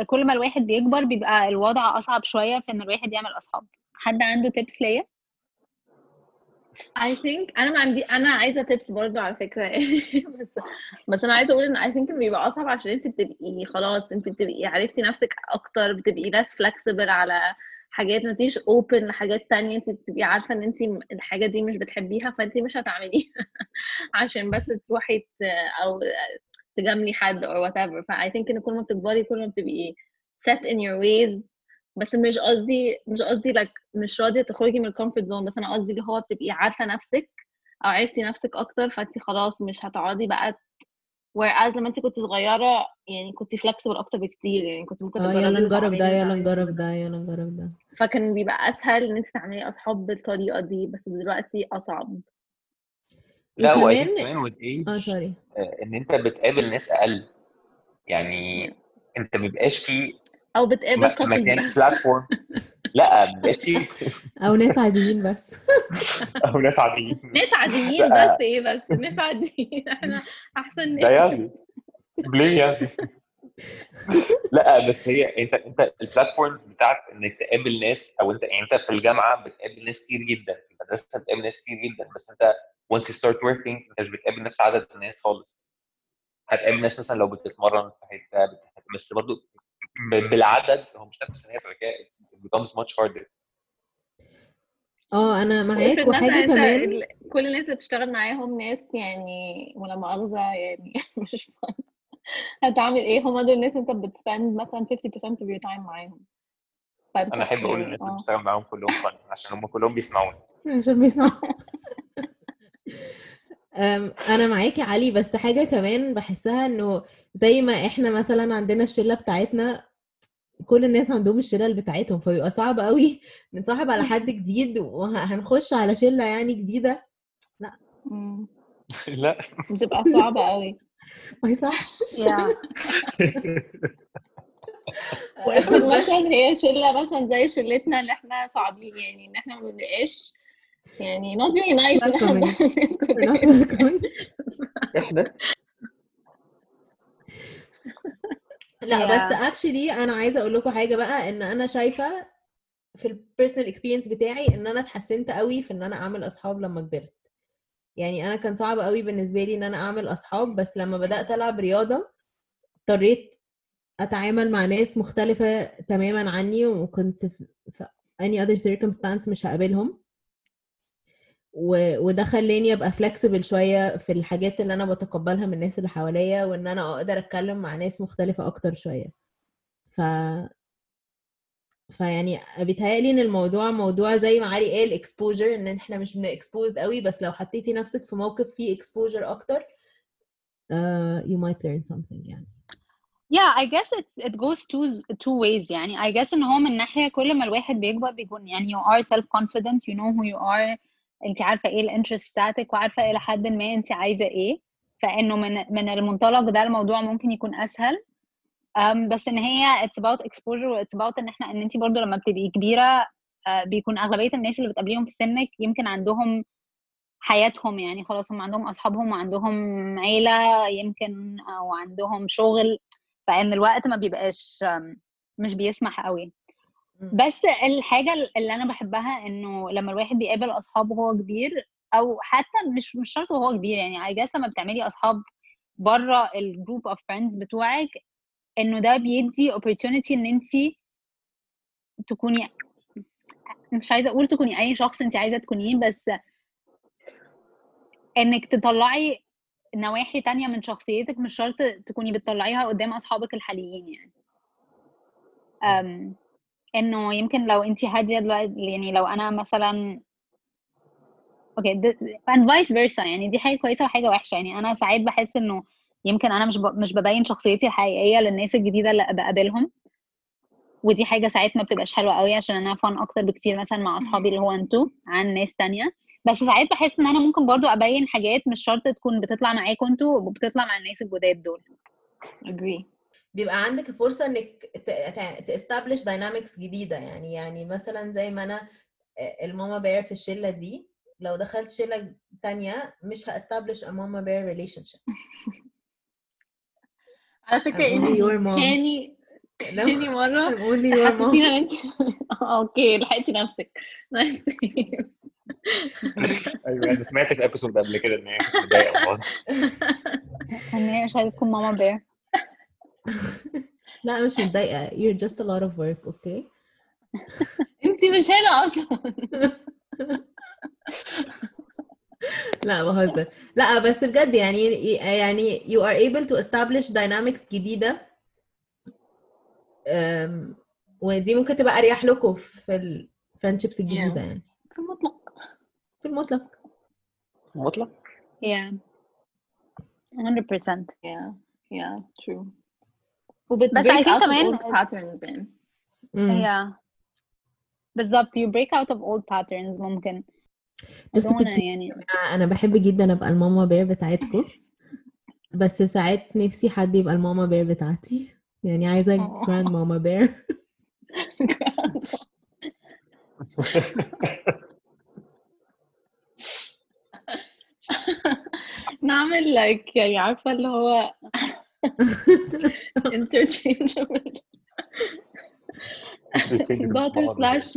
كل ما الواحد بيكبر بيبقى الوضع أصعب شوية في إن الواحد يعمل أصحاب حد عنده تيبس ليا؟ I think أنا ما عندي أنا عايزة تيبس برضو على فكرة يعني. بس بس أنا عايزة أقول إن I think بيبقى أصعب عشان أنت بتبقي خلاص أنت بتبقي عرفتي نفسك أكتر بتبقي less flexible على حاجات ما تبقيش open لحاجات تانية أنت بتبقي عارفة إن أنت الحاجة دي مش بتحبيها فأنت مش هتعمليها. عشان بس تروحي أو تجاملي حد or whatever. ف I think إن كل ما بتكبري كل ما بتبقي set in your ways بس مش قصدي مش قصدي لك مش راضية تخرجي من ال comfort zone بس أنا قصدي اللي هو بتبقي عارفة نفسك أو عرفتي نفسك أكتر فأنت خلاص مش هتقعدي بقى whereas لما أنت كنت صغيرة يعني كنت flexible أكتر بكتير يعني كنت ممكن آه تجربي يلا نجرب ده يلا نجرب. ده يلا نجرب ده. فكان بيبقى أسهل إن أنت تعملي أصحاب بالطريقة دي بس دلوقتي أصعب. لا وكمان- كمان آه sorry آه، إن أنت بتقابل ناس أقل. يعني أنت مبيبقاش في أو بتقابل م- couples. مكان بس بلاتفورم لا ماشي. أو ناس عاديين بس. أو ناس عاديين. ناس عاديين. بس إيه بس؟ ناس عاديين. إحنا أحسن ده ناس يازي ليه يازي لا بس هي أنت أنت البلاتفورمز بتاعت إنك تقابل ناس أو أنت يعني أنت في الجامعة بتقابل ناس كتير جدا. في المدرسة بتقابل ناس كتير جدا. بس أنت once you start working أنت مش بتقابل نفس عدد الناس خالص. هتقابل ناس مثلا لو بتتمرن في حتة بس برضو ب- بالعدد هو مش نفس الناس it becomes much harder. آه أنا معاك وحاجة كمان كل الناس اللي بتشتغل معاهم ناس يعني ولا مؤاخذة يعني مش فاهم هتعمل إيه؟ هما دول الناس أنت بتسبند مثلا 50% of your time معاهم. أنا أحب أقول يعني للناس اللي آه. بشتغل معاهم كلهم فن عشان هم كلهم بيسمعوني. عشان بيسمعوا. أم، أنا معاكي يا علي بس حاجة كمان بحسها إنه زي ما إحنا مثلا عندنا الشلة بتاعتنا كل الناس عندهم الشلل بتاعتهم فبيبقى صعب قوي نتصاحب على حد جديد وهنخش على شلة يعني جديدة. مم. لا. بتبقى صعبة قوي ما يصحش يا. وافرض بس مثلا هي شلة مثلا زي شلتنا اللي إحنا صعبين يعني إن إحنا ما بنبقاش يعني not very nice إن إحنا؟ لا بس Yeah. Actually أنا عايزة أقول لكم حاجة بقى إن أنا شايفة في ال personal experience بتاعي إن أنا اتحسنت قوي في إن أنا أعمل أصحاب لما كبرت يعني أنا كان صعب قوي بالنسبة لي إن أنا أعمل أصحاب بس لما بدأت ألعب رياضة اضطريت أتعامل مع ناس مختلفة تماما عني وكنت في في any other circumstance مش هقابلهم وده خلاني أبقى flexible شوية في الحاجات اللي أنا بتقبلها من الناس اللي حواليا وإن أنا أقدر أتكلم مع ناس مختلفة أكتر شوية. ف فيعني بيتهيألي إن الموضوع موضوع زي ما علي قال exposure إن إحنا مش بنexposed قوي بس لو حطيتي نفسك في موقف فيه exposure أكتر uh, you might learn something يعني. Yeah, I guess it's it goes two two ways يعني. I guess إن هو من ناحية كل ما الواحد بيكبر بيكون يعني you are self confident you know who you are. انت عارفة إيه الانترست بتاعتك وعارفة إلى حد ما انت عايزة إيه. فانه من من المنطلق ده الموضوع ممكن يكون اسهل. um, بس إن هي it's about exposure و it's about إن إحنا إن انت برضو لما بتبقي كبيرة uh, بيكون أغلبية الناس اللي بتقابليهم في سنك يمكن عندهم حياتهم يعني خلاص هم عندهم أصحابهم وعندهم عيلة يمكن أو عندهم شغل. فإن الوقت ما بيبقاش مش بيسمح قوي. بس الحاجة اللي أنا بحبها إنه لما الواحد بيقابل أصحاب وهو كبير أو حتى مش مش شرط وهو كبير يعني I guess لما بتعملي أصحاب بره ال group of friends بتوعك إنه ده بيدي opportunity إن أنت تكوني مش عايزة أقول تكوني أي شخص أنت عايزة تكونيه بس إنك تطلعي نواحي تانية من شخصيتك مش شرط تكوني بتطلعيها قدام أصحابك الحاليين يعني. إنه يمكن لو انت هادية دلوقتي يعني لو أنا مثلا أوكي and vice versa يعني دي حاجة كويسة وحاجة وحشة. يعني أنا ساعات بحس إنه يمكن أنا مش ب... مش ببين شخصيتي الحقيقية للناس الجديدة اللي بقابلهم. ودي حاجة ساعات ما بتبقاش حلوة قوي عشان أنا فان أكتر بكتير مثلا مع أصحابي اللي هو أنتوا عن ناس تانية. بس ساعات بحس إن أنا ممكن برضو أبين حاجات مش شرط تكون بتطلع معاكم أنتوا وبتطلع مع الناس الجداد دول. Agree. بيبقى عندك فرصة إنك ت establish dynamics جديدة. يعني يعني مثلا زي ما أنا ال mama bear في الشلة دي لو دخلت شلة تانية مش ه establish a mama bear relationship. على فكرة mom. تاني تاني مرة حسيتينا ان انت Okay لحقتي نفسك. أيوه أنا سمعت في episode قبل كده إن هي كانت متضايقه. إن هي مش عايزة تكون mama bear لا مش متضايقة. You're just a lot of work okay انت مش هنا أصلا. لا بهزر لا بس بجد يعني يعني you are able to establish dynamics جديدة. ودي ممكن تبقى أريح لكم في ال friendships الجديدة يعني. في المطلق. في المطلق. مطلق؟ Yeah. 100% yeah. Yeah. True. بس I think كمان patterns يعني. بالظبط you break out of old patterns ممكن. Just يعني أنا بحب جدا أبقى الماما بير بتاعتكم بس ساعات نفسي حد يبقى الماما بير بتاعتي. يعني عايزة. Grand mama bear نعمل like يعني عارفة اللي هو interchangeable. Daughter slash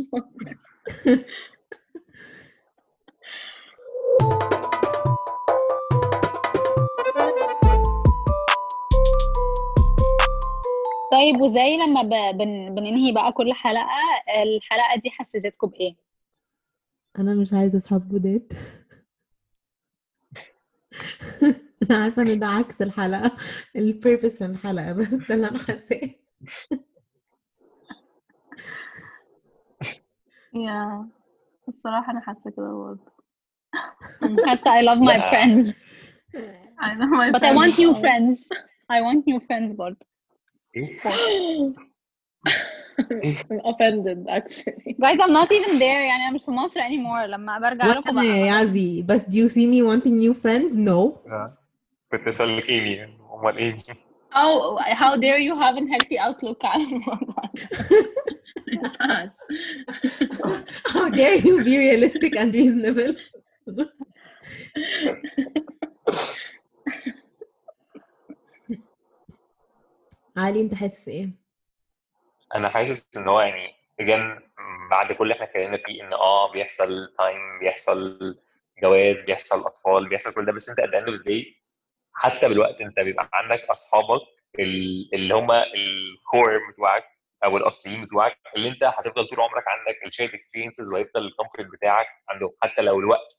طيب وزي لما ب... بن... بننهي بقى كل حلقة الحلقة دي حسستكم بإيه؟ أنا مش عايزة أصحاب جداد. أنا عارفه ان ده عكس الحلقة البيربس من الحلقة بس ده اللي أنا حاساه yeah الصراحة أنا حاسة كده برضه حاسة I love my friends I know my but I want new friends I want new friends برضه إيه I'm offended actually guys I'm not even there يعني أنا مش في مصر anymore لما برجع لكم يا يعزي بس do you see me wanting new friends no كنت اسال لك ايمي أمال ايمي Oh, how dare you have a healthy outlook على الموضوع how dare you be realistic and reasonable. علي أنت حاسس إيه؟ أنا حاسس إن هو يعني again بعد كل اللي إحنا اتكلمنا فيه إن آه بيحصل time بيحصل جواز بيحصل أطفال بيحصل كل ده بس أنت at the end of the day حتى بالوقت انت بيبقى عندك أصحابك ال- اللي هم ال core بتوعك أو الأصليين بتوعك اللي انت هتفضل طول عمرك عندك ال shared experiences وهيفضل ال comfort بتاعك عندهم. حتى لو الوقت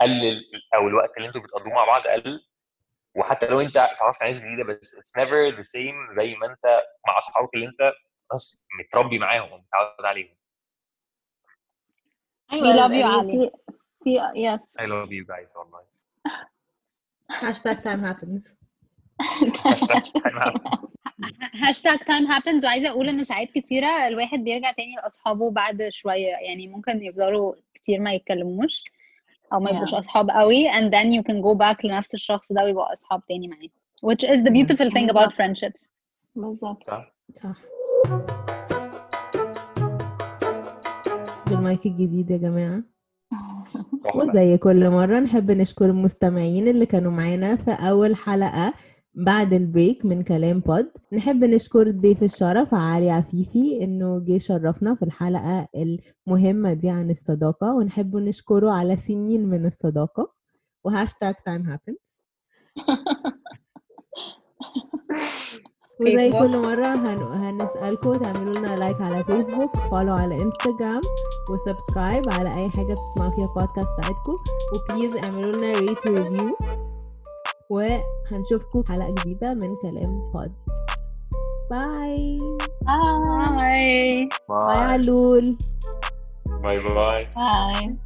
قل أو الوقت اللي أنتوا بتقضوه مع بعض قل. وحتى لو انت اتعرفت على ناس جديدة بس it's never the same زي ما انت مع أصحابك اللي انت متربي معاهم ومتعود عليهم. Love you يعني علي. في في yes. I love you guys والله. Hashtag time happens. Hashtag time happens وعايزة أقول إن ساعات كتيرة الواحد بيرجع تاني لأصحابه بعد شوية. يعني ممكن يفضلوا كتير ما يتكلموش أو ما يبقوش Yeah. أصحاب قوي. And then you can go back لنفس الشخص ده ويبقوا أصحاب تاني معاه. Which is the beautiful thing about friendships. بالظبط. صح. صح. بالمايك الجديد يا تحفة. وزي كل مرة نحب نشكر المستمعين اللي كانوا معانا في أول حلقة بعد البريك من كلام بود نحب نشكر ضيف الشرف علي عفيفي إنه جه شرفنا في الحلقة المهمة دي عن الصداقة ونحب نشكره على سنين من الصداقة. و hashtag time happens وزي. كل مرة هن... هنسألكم تعملوا لنا like على فيسبوك follow على انستجرام و subscribe على أي حاجة بتسمعوا فيها بودكاست بتاعتكم. و please اعملوا لنا rate و review وهنشوفكم في حلقة جديدة من كلام بود Bye bye bye علول bye bye bye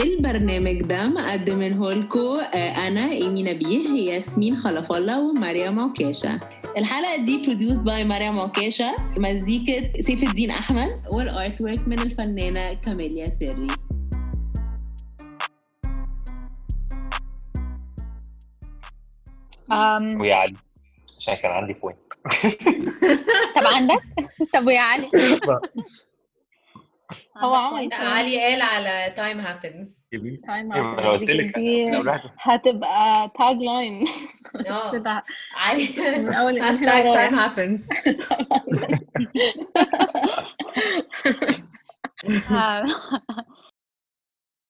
البرنامج ده مقدمينه لكم أنا إيمي نبيه ياسمين خلف الله ومريم عكاشة. الحلقة دي produced by مريم عكاشة مزيكة سيف الدين أحمد وال artwork من الفنانة كاميليا سري. um, ويا علي. عشان كان عندي point طب عندك؟ طب ويا علي. هو عمل علي قال على تايم هابنز تايم ما أنا قلت لك دي لو رحت هتبقى tagline آه كده. علي من أول hashtag time happens آه.